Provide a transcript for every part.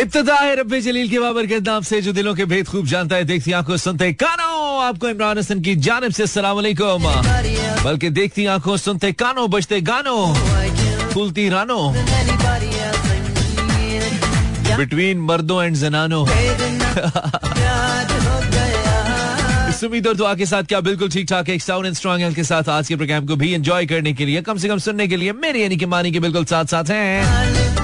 इब्तदा है जलील के बाबर के नाम से, जो दिलों के भेद खूब जानता है, देखती आँखों सुनते कानो। आपको इमरान हसन की जानब से सलाम बल्कि देखती आँखों सुनते कानो, बजते गानो, फूलती रानो। बिटवीन मर्दों एंड जनानो। उम्मीद और दुआ के साथ क्या बिल्कुल ठीक ठाक एक साउंड एंड स्ट्रॉन्ग के साथ आज के प्रोग्राम को भी एंजॉय करने के लिए, कम से कम सुनने के लिए मेरे यानी कि मानी के बिल्कुल साथ साथ हैं।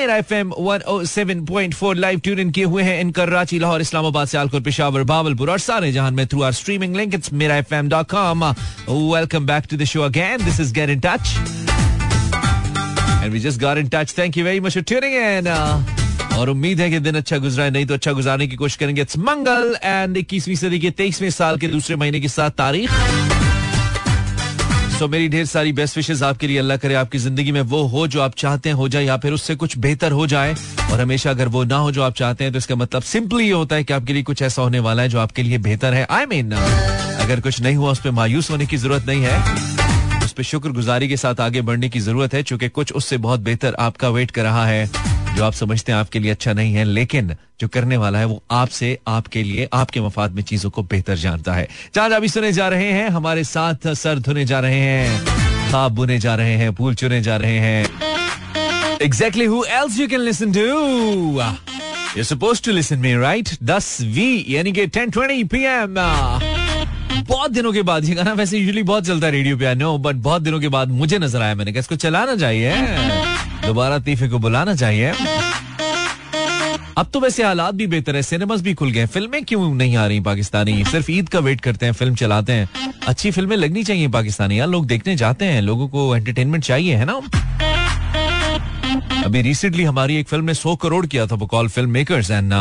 मेरा F M one o seven point four live tune in किए हुए हैं इन कराची लाहौर, इस्लामाबाद सियालकोट पेशावर बावलपुर और सारे जहाँ में through our streaming link it's मेरा F M dot com welcome back to the show again this is get in touch and we just got in touch thank you very much for tuning in और उम्मीद है कि दिन अच्छा गुजरा है, नहीं तो अच्छा गुजारने की कोशिश करेंगे। इट्स मंगल एंड इक्कीसवीं सदी के तेईसवें साल के दूसरे महीने की सात तारीख। सो मेरी ढेर सारी बेस्ट विशेष आपके लिए, अल्लाह करे आपकी ज़िंदगी में वो हो जो आप चाहते हैं हो जाए या फिर उससे कुछ बेहतर हो जाए। और हमेशा अगर वो ना हो जो आप चाहते हैं तो इसका मतलब सिंपली ये होता है कि आपके लिए कुछ ऐसा होने वाला है जो आपके लिए बेहतर है। आई मीन अगर कुछ नहीं हुआ, उस पर मायूस होने की ज़रूरत नहीं है। उस पर शुक्र गुजारी के साथ आगे बढ़ने की ज़रूरत है, चूँकि कुछ उससे बहुत बेहतर आपका वेट कर रहा है। जो आप समझते हैं आपके लिए अच्छा नहीं है, लेकिन जो करने वाला है वो आपसे, आपके लिए, आपके मफाद में चीज़ों को बेहतर जानता है। चार अभी सुने जा रहे हैं, हमारे साथ सर धुने जा रहे हैं, खाब बुने जा रहे हैं, फूल चुने जा रहे हैं। Exactly who else you can listen to you suppose to listen me right दस वी, यानी कि टेन ट्वेंटी पी एम बहुत दिनों के बाद, ये गाना वैसे यूजुअली बहुत चलता है रेडियो पे आई नो बट बहुत दिनों के बाद मुझे नज़र आया मैंने कहा, इसको चलाना चाहिए। दोबारा तीफे को बुलाना चाहिए। अब तो वैसे हालात भी बेहतर है सिनेमास भी खुल गए फ़िल्में क्यों नहीं आ रही पाकिस्तानी? सिर्फ़ ईद का वेट करते हैं, फ़िल्म चलाते हैं। अच्छी फ़िल्में लगनी चाहिए पाकिस्तानी। यार, लोग देखने जाते हैं, लोगों को एंटरटेनमेंट चाहिए, है ना? अभी रिसेंटली हमारी एक फ़िल्म ने सौ करोड़ किया था कॉल फ़िल्म मेकर्स एंड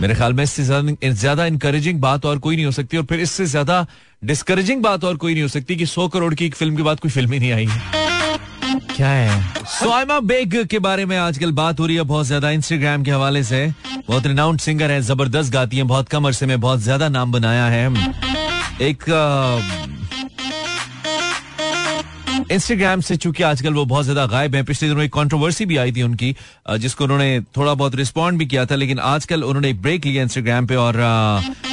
मेरे ख्याल में इससे ज़्यादा इनकरेजिंग बात और कोई नहीं हो सकती और फिर इससे ज़्यादा डिस्करेजिंग बात और कोई नहीं हो सकती कि सौ करोड़ की एक फ़िल्म के बाद कोई फ़िल्म ही नहीं आई क्या है? सोयमा बेग के बारे में आजकल बात हो रही है, बहुत ज़्यादा इंस्टाग्राम के हवाले से। बहुत रिनाउंड सिंगर है, ज़बरदस्त गाती है, बहुत कम अरसे में बहुत ज़्यादा नाम बनाया है। एक इंस्टाग्राम से, चूँकि आजकल वो बहुत ज़्यादा गायब है, पिछले दिनों एक कंट्रोवर्सी भी आई थी उनकी जिसको उन्होंने थोड़ा बहुत रिस्पॉन्ड भी किया था, लेकिन आजकल उन्होंने एक ब्रेक लिया इंस्टाग्राम पे और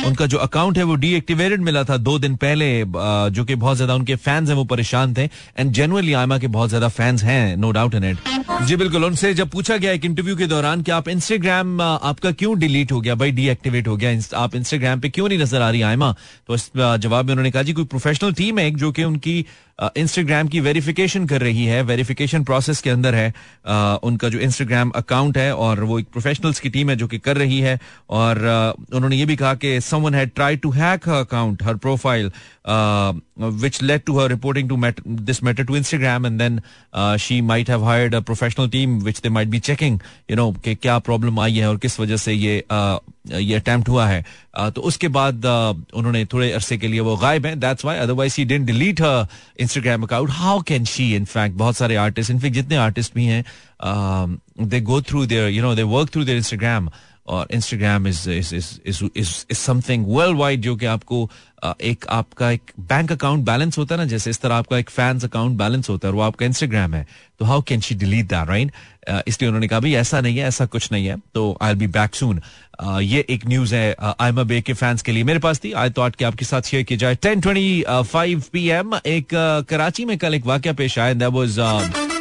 उनका जो अकाउंट है वो डीएक्टिवेटेड मिला था दो दिन पहले जो कि बहुत ज़्यादा उनके फैंस हैं, वो परेशान थे। एंड जेनुअनली आयमा के बहुत ज़्यादा फैंस हैं नो डाउट इन इट जी, बिल्कुल, उनसे जब पूछा गया एक इंटरव्यू के दौरान कि आप इंस्टाग्राम आपका क्यों डिलीट हो गया, भाई डीएक्टिवेट हो गया आप इंस्टाग्राम पे क्यों नहीं नज़र आ रही आयमा तो जवाब में उन्होंने कहा, जी, कोई प्रोफेशनल टीम है जो कि उनकी इंस्टाग्राम की वेरिफिकेशन कर रही है वेरिफिकेशन प्रोसेस के अंदर है उनका जो इंस्टाग्राम अकाउंट है और वो एक प्रोफेशनल्स की टीम है जो कि कर रही है और उन्होंने ये भी कहा कि someone had try to hack her account her profile which led to her reporting to met- this matter to Instagram and then uh, she might have hired a professional team which they might be checking you know कि क्या problem आई है और किस वजह से ये uh, ये attempt हुआ है। Uh, तो उसके बाद uh, उन्होंने थोड़े अरसे के लिए वो गायब हैं। That's why otherwise he didn't delete her Instagram account how can she in fact बहुत सारे आर्टिस्ट इनफैक्ट जितने आर्टिस्ट भी हैं they go through their you know they work through their Instagram और Instagram is is something world wide जो कि आपको एक आपका एक बैंक अकाउंट बैलेंस होता है ना, जैसे इस तरह आपका एक फैंस अकाउंट बैलेंस होता है वो आपका इंस्टाग्राम है तो how can she delete that right इसलिए उन्होंने कहा, भाई, ऐसा नहीं है, ऐसा कुछ नहीं है तो आई बी बैक सून ये एक न्यूज़ है आई एम बे के फैंस के लिए मेरे पास थी। आई थॉट कि आपके साथ शेयर की जाए। Ten twenty five P M एक कराची में कल एक वाक्य पेश आया दैट वाज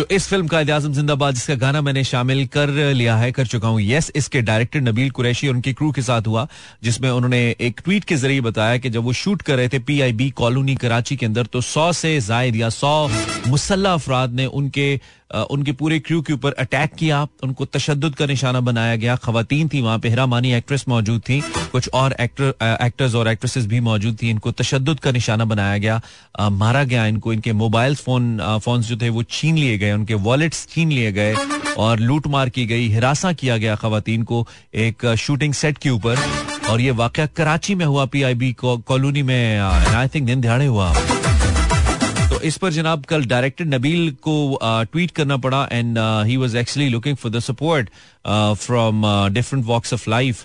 जो इस फ़िल्म का आज़म जिंदाबाद, जिसका गाना मैंने शामिल कर लिया है, कर चुका हूँ। यस इसके डायरेक्टर नबील कुरैशी और उनकी क्रू के साथ हुआ, जिसमें उन्होंने एक ट्वीट के ज़रिए बताया कि जब वो शूट कर रहे थे पीआईबी कॉलोनी कराची के अंदर तो सौ से जायद या सौ मुसल्ला अफराद ने उनके उनके पूरे क्रू के ऊपर अटैक किया। उनको तशद का निशाना बनाया गया। खातन थी, वहाँ पे हिरामानी एक्ट्रेस मौजूद थी। कुछ और एक्टर एक्टर्स और एक्ट्रेसेस भी मौजूद थी। इनको तशद का निशाना बनाया गया। मारा गया इनको। इनके मोबाइल फ़ोन फ़ोन जो थे वो छीन लिए गए। उनके वॉलेट्स छीन लिए गए और लूट मार की गई, हिरासा किया गया खातन को एक शूटिंग सेट के ऊपर। और ये वाक़ कराची में हुआ पी आई बी कॉलोनी में आई थिंक दिन दिहाड़े हुआ। इस पर जनाब कल डायरेक्टर नबील को ट्वीट करना पड़ा and he was actually looking for the support from different walks of life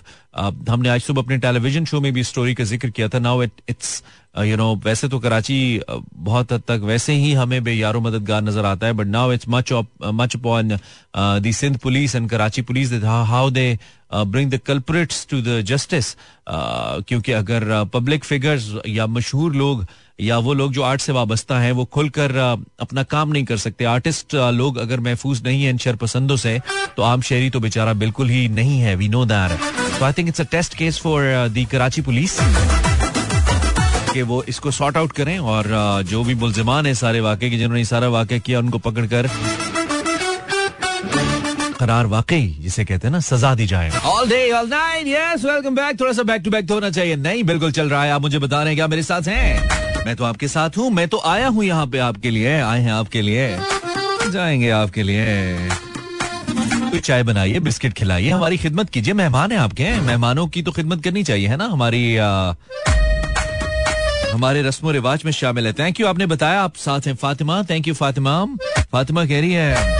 हमने आज सुबह अपने टेलीविज़न शो में भी स्टोरी का ज़िक्र किया था। Now it it's you know वैसे तो कराची बहुत हद तक वैसे ही हमें बेयारो मददगार नज़र आता है but now it's much much upon the Sindh police and Karachi police how they bring the culprits to the justice क्योंकि अगर पब्लिक uh, फिगर्स या मशहूर लोग या वो लोग जो आर्ट से वाबस्ता हैं, वो खुलकर अपना काम नहीं कर सकते। आर्टिस्ट लोग अगर महफूज नहीं है इन शर पसंदों से तो आम शहरी तो बेचारा बिल्कुल ही नहीं है। वी नो दैट तो I think it's a test case for the Karachi police कि वो इसको सॉर्ट आउट करें और जो भी मुलजमान है सारे वाकई के जिन्होंने सारा वाक्य किया, उनको पकड़कर करार वाकई, जिसे कहते हैं ना, सजा दी जाए। All day all night yes welcome back थोड़ा सा बैक टू बैक होना चाहिए। नहीं, बिल्कुल चल रहा है। आप मुझे बता रहे हैं, क्या मेरे साथ हैं? मैं तो आपके साथ हूँ मैं तो आया हूँ यहाँ पे आपके लिए आए हैं आपके लिए। जाएँगे आपके लिए। चाय बनाइए बिस्किट खिलाइए हमारी खिदमत कीजिए मेहमान है आपके मेहमानों की तो खिदमत करनी चाहिए है ना? हमारी आ, हमारे रस्म रिवाज में शामिल है। थैंक यू आपने बताया आप साथ हैं फातिमा थैंक यू फातिमा। फातिमा कह रही है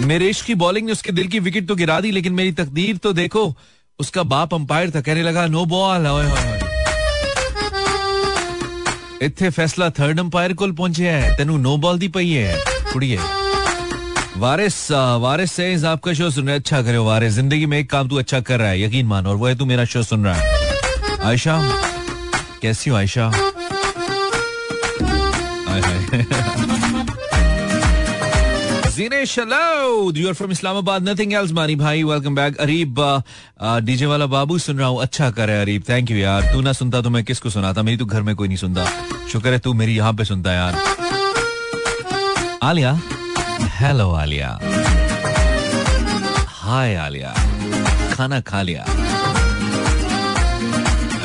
मेरे की बॉलिंग ने उसके दिल की विकेट तो गिरा दी लेकिन मेरी तकदीर तो देखो उसका बाप अंपायर था कहने लगा नो बॉल इतने फैसला थर्ड अंपायर को ਪਹੁੰਚਿਆ ਹੈ तेन नो बॉल दी पई है। ਕੁੜੀਏ वारिस वारिस से आपका शो सुन रहे अच्छा करे वारिस। ज़िंदगी में एक काम तू अच्छा कर रहा है। यकीन मान, और वो है तू मेरा शो सुन रहा है। आयशा, कैसी हो आयशा? Back. अरीब डीजे वाला बाबू सुन रहा हूँ अच्छा कर अरीब थैंक यू यार तू ना सुनता तो मैं किसको सुनाता मेरी तो घर में कोई नहीं सुनता शुक्र है तू मेरी यहाँ पे सुनता यार आलिया हेलो आलिया हाय आलिया खाना खा लिया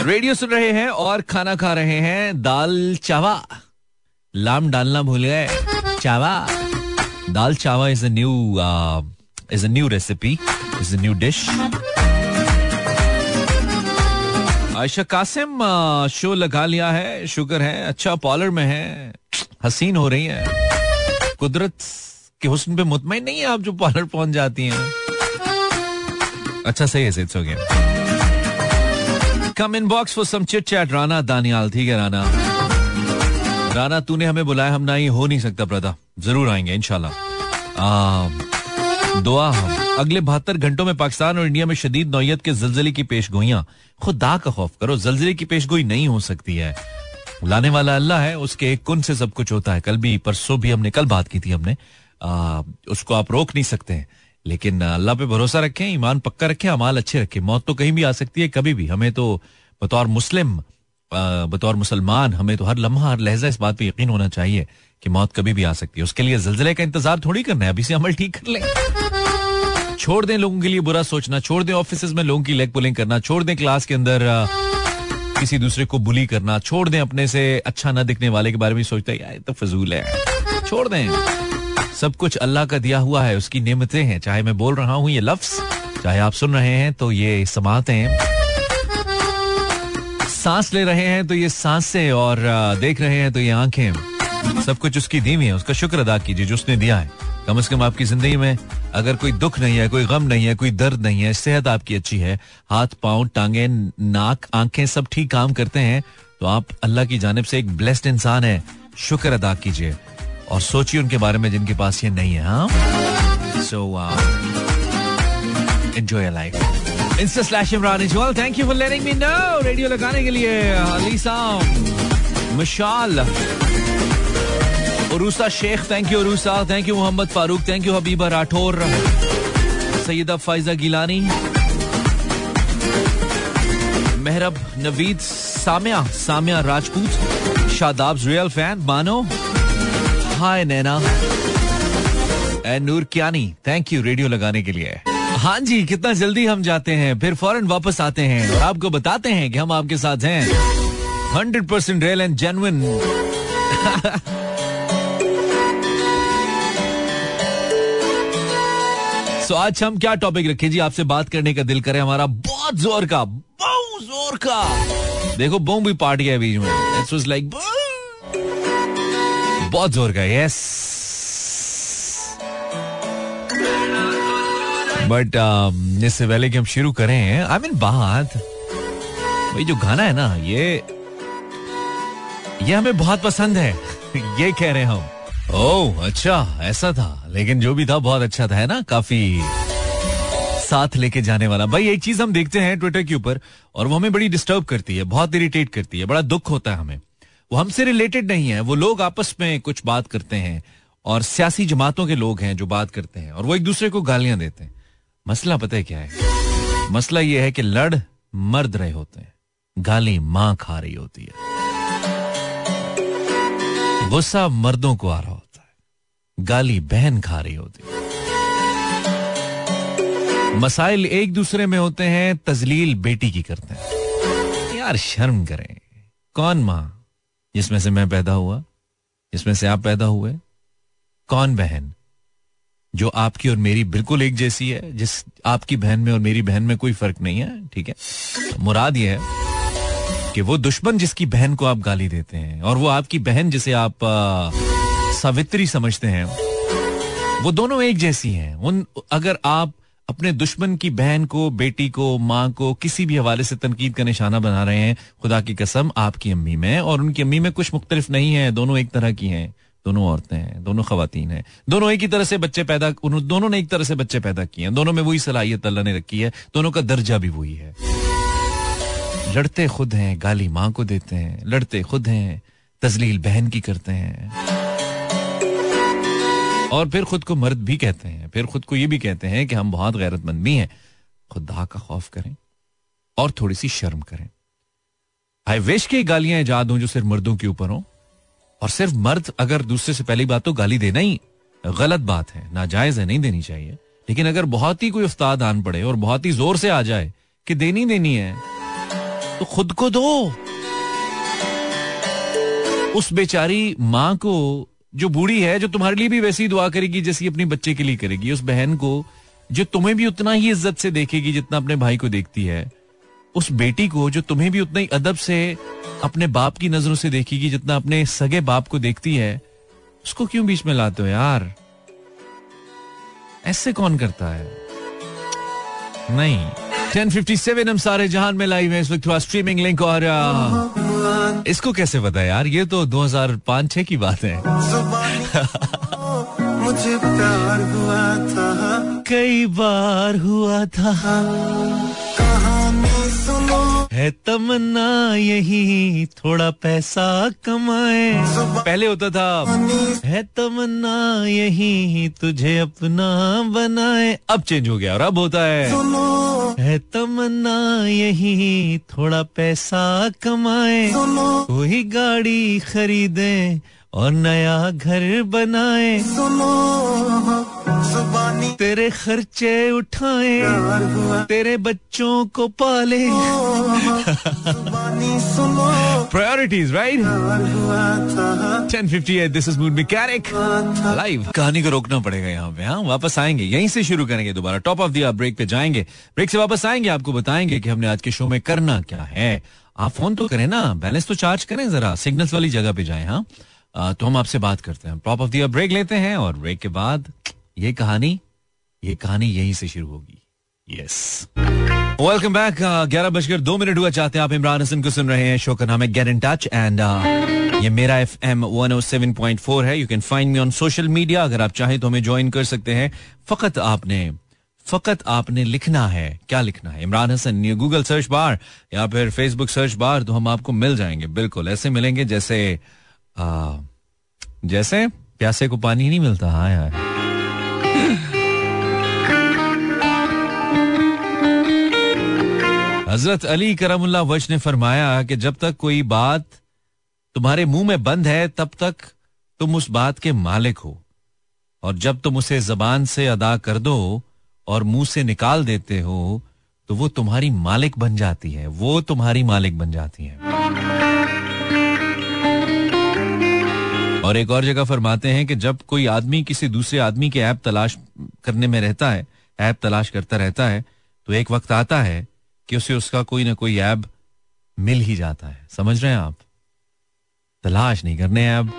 रेडियो सुन रहे हैं और खाना खा रहे हैं दाल चावा लाम डालना भूल गए चावा दाल Chawa is a new is a new recipe is a new dish Ayesha Qasim show लगा लिया है शुक्र है अच्छा पॉलर में है हसीन हो रही है कुदरत के हुस्न पे मुतमिन नहीं है आप जो पॉलर पहुँच जाती हैं। अच्छा सही है it's okay come in box for some chit chat Rana Daniyal ठीक है राना राना तूने हमें बुलाया, हम ना ही हो नहीं सकता प्रदा ज़रूर आएँगे इनशाला दुआ हम। अगले बहत्तर घंटों में पाकिस्तान और इंडिया में शदीद नौयत के जलजले की पेश गोइयाँ खुदा का खौफ करो जलजिले की पेश गोई नहीं हो सकती है। लाने वाला अल्लाह है उसके एक कुन से सब कुछ होता है। कल भी परसों भी हमने कल बात की थी हमने। आ, उसको आप रोक नहीं सकते हैं। लेकिन अल्लाह पे भरोसा रखें ईमान पक्का रखें अमाल अच्छे रखें। मौत तो कहीं भी आ सकती है कभी भी। हमें तो बतौर मुस्लिम बतौर मुसलमान हमें तो हर लम्हा हर लहजा इस बात पे यकीन होना चाहिए कि मौत कभी भी आ सकती है। उसके लिए जल्जले का इंतज़ार थोड़ी करना है। अभी से अमल ठीक कर ले। छोड़ दें लोगों के लिए बुरा सोचना, छोड़ दें ऑफ़िस में लोगों की लेग पुलिंग करना, छोड़ दें क्लास के अंदर किसी दूसरे को बुली करना, छोड़ दें अपने से अच्छा ना दिखने वाले के बारे में सोचते यार तो फजूल है। छोड़ दें। सब कुछ अल्लाह का दिया हुआ है, उसकी नियमतें हैं। चाहे मैं बोल रहा हूँ ये लफ्ज, चाहे आप सुन रहे हैं तो ये समातें सांस ले रहे हैं तो ये साँसें और देख रहे हैं तो ये आँखें। सब कुछ उसकी दीवी है, उसका शुक्र अदा कीजिए जो उसने दिया है। कम से कम आपकी ज़िंदगी में अगर कोई दुख नहीं है, कोई गम नहीं है, कोई दर्द नहीं है, सेहत आपकी अच्छी है, हाथ, पाँव, टांगे, नाक, आँखें सब ठीक काम करते हैं तो आप अल्लाह की जानब से एक ब्लेस्ड इंसान है। शुक्र अदा कीजिए। और सोचिए उनके बारे में जिनके पास ये नहीं है हाँ? So enjoy life insta slash Imran Izwal thank you for letting me know radio लगाने के लिए Alisa Mashal Urusa Sheikh thank you Urusa thank you Mohammad Farooq thank you Habiba Rathore, Syeda Faiza Gilani, Mehrab Naveed Samia Samia Rajput, Shadab real fan, मानो, hi Naina Noor Kiyani thank you radio लगाने के लिए। हाँ जी, कितना जल्दी हम जाते हैं, फिर फ़ौरन वापस आते हैं, और आपको बताते हैं कि हम आपके साथ हैं। Hundred percent real and genuine so आज हम क्या टॉपिक रखें? जी आपसे बात करने का दिल करे हमारा बहुत ज़ोर का बहुत ज़ोर का। देखो बो भी पार्ट गया बीच में। इट्स वाज लाइक बहुत ज़ोर का यस बट um, इससे पहले कि हम शुरू करें आई मीन बात भाई जो गाना है ना ये ये हमें बहुत पसंद है। ये कह रहे हैं हम। ओह अच्छा ऐसा था। लेकिन जो भी था, बहुत अच्छा था, है ना? काफ़ी साथ लेके जाने वाला। भाई, एक चीज़ हम देखते हैं ट्विटर के ऊपर, और वो हमें बड़ी डिस्टर्ब करती है, बहुत इरिटेट करती है, बड़ा दुख होता है हमें। वो हमसे रिलेटेड नहीं है, वो लोग आपस में कुछ बात करते हैं, और सियासी जमातों के लोग हैं जो बात करते हैं, और वो एक दूसरे को गालियाँ देते हैं। मसला पता है क्या है? मसला ये है कि लड़ मर्द रहे होते हैं, गाली माँ खा रही होती है। गुस्सा मर्दों को आ रहा गाली बहन खा रही होती। मसाइल एक दूसरे में होते हैं, तजलील बेटी की करते हैं। यार शर्म करें। कौन माँ? जिसमें से मैं पैदा हुआ, जिसमें से आप पैदा हुए। कौन बहन? जो आपकी और मेरी बिल्कुल एक जैसी है, जिस आपकी बहन में और मेरी बहन में कोई फ़र्क नहीं है, ठीक है? मुराद ये है कि वो दुश्मन जिसकी बहन को आप गाली देते हैं, और वो आपकी बहन जिसे आप सावित्री समझते हैं। वो दोनों एक जैसी हैं। उन, अगर आप अपने दुश्मन की बहन को, बेटी को, माँ को किसी भी हवाले से तनकीद का निशाना बना रहे हैं, खुदा की कसम, आपकी अम्मी में, और उनकी अम्मी में कुछ मुख्तलिफ़ नहीं है, दोनों एक तरह की हैं, दोनों औरतें हैं, दोनों खातन हैं। दोनों एक ही तरह से बच्चे पैदा दोनों ने एक तरह से बच्चे पैदा किए हैं। दोनों में वही सलाहियत अल्लाह ने रखी है, दोनों का दर्जा भी वही है। लड़ते खुद हैं, गाली माँ को देते हैं, लड़ते खुद हैं, तजलील बहन की करते हैं। और फिर खुद को मर्द भी कहते हैं, फिर खुद को ये भी कहते हैं कि हम बहुत गैरतमंद भी हैं। खुदा का खौफ करें और थोड़ी सी शर्म करें। आई विश की गालियाँ ईजाद हों जो सिर्फ़ मर्दों के ऊपर हों। और सिर्फ़ मर्द अगर दूसरे से पहली बात तो गाली देना ही गलत बात है, नाजायज है, नहीं देनी चाहिए। लेकिन अगर बहुत ही कोई उस्ताद आन पड़े और बहुत ही ज़ोर से आ जाए कि देनी देनी है तो खुद को दो। उस बेचारी माँ को जो बूढ़ी है, जो तुम्हारे लिए भी वैसी दुआ करेगी जैसी अपने बच्चे के लिए करेगी, उस बहन को, जो तुम्हें भी उतना ही इज़्ज़त से देखेगी जितना अपने भाई को देखती है, उस बेटी को, जो तुम्हें भी उतना ही अदब से अपने बाप की नज़रों से देखेगी जितना अपने सगे बाप को देखती है, उसको क्यों बीच में लाते हो यार? ऐसे कौन करता है? नहीं। 1057 हम सारे जहान में लाइव हैं इस वक्त स्ट्रीमिंग लिंक और इसको कैसे पता यार? ये तो 2005-6 की बात है। मुझे प्यार हुआ था। कई बार हुआ था। है तमन्ना, यही थोड़ा पैसा कमाए। पहले होता था, है तमन्ना, यही तुझे अपना बनाए। अब चेंज हो गया और अब होता है। है तमन्ना, यही थोड़ा पैसा कमाए। कोई गाड़ी खरीदे और नया घर बनाए। सुनो तेरे खर्चे उठाए। तेरे बच्चों को पाले। Priorities right ten fifty eight this is mood mechanic live कहानी को रोकना पड़ेगा यहाँ पे हाँ? वापस आएँगे यहीं से शुरू करेंगे दोबारा। टॉप ऑफ़ दिया ब्रेक पे जाएँगे। ब्रेक से वापस आएँगे आपको बताएँगे कि हमने आज के शो में करना क्या है। आप फ़ोन तो करें ना बैलेंस तो चार्ज करें जरा सिग्नल्स वाली जगह पे जाए हाँ? तो हम आपसे बात करते हैं। टॉप ऑफ़ दिया ब्रेक लेते हैं और ब्रेक के बाद ये कहानी ये कहानी यहीं से शुरू होगी। यस वेलकम बैक ग्यारह बजकर दो मिनट हुआ, चाहते हैं आप इमरान हसन को सुन रहे हैं। शो का नाम है गेट इन टच एंड ये मेरा F M one o seven point four है। You can find me on social media अगर आप चाहें तो हमें ज्वाइन कर सकते हैं। फकत आपने फकत आपने लिखना है। क्या लिखना है? इमरान हसन ये गूगल सर्च बार या फिर फेसबुक सर्च बार तो हम आपको मिल जाएँगे। बिल्कुल, ऐसे मिलेंगे जैसे आ, जैसे प्यासे को पानी नहीं मिलता। हाँ यार। हज़रत अली करमुल्ला वश ने फरमाया कि जब तक कोई बात तुम्हारे मुँह में बंद है तब तक तुम उस बात के मालिक हो। और जब तुम उसे जबान से अदा कर दो और मुँह से निकाल देते हो तो वो तुम्हारी मालिक बन जाती है। वो तुम्हारी मालिक बन जाती है। और एक और जगह फरमाते हैं कि जब कोई आदमी किसी दूसरे आदमी के ऐप तलाश करने में रहता है, ऐप तलाश करता रहता है तो एक वक्त आता है कि उसे उसका कोई ना कोई ऐप मिल ही जाता है। समझ रहे हैं आप? तलाश नहीं करने ऐप।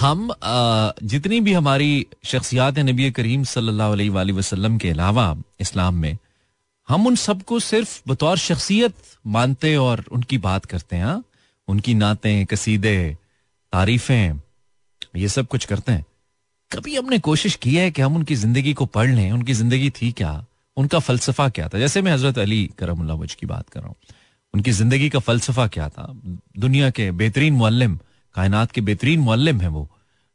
हम जितनी भी हमारी शख्सियात नबी करीम सल्लल्लाहु अलैहि वसल्लम के अलावा इस्लाम में हम उन सबको सिर्फ़ बतौर शख्सियत मानते और उनकी बात करते हैं हाँ? उनकी नातें, कसीदे, तारीफें, ये सब कुछ करते हैं। कभी हमने कोशिश की है कि हम उनकी ज़िंदगी को पढ़ लें, उनकी ज़िंदगी थी क्या? उनका फलसफा क्या था? जैसे मैं हज़रत अली करमुल्ला मुझ की बात कर रहा हूँ। उनकी ज़िंदगी का फलसफा क्या था? दुनिया के बेहतरीन मुअल्लिम, कायनात के बेहतरीन मुअल्लिम हैं वो।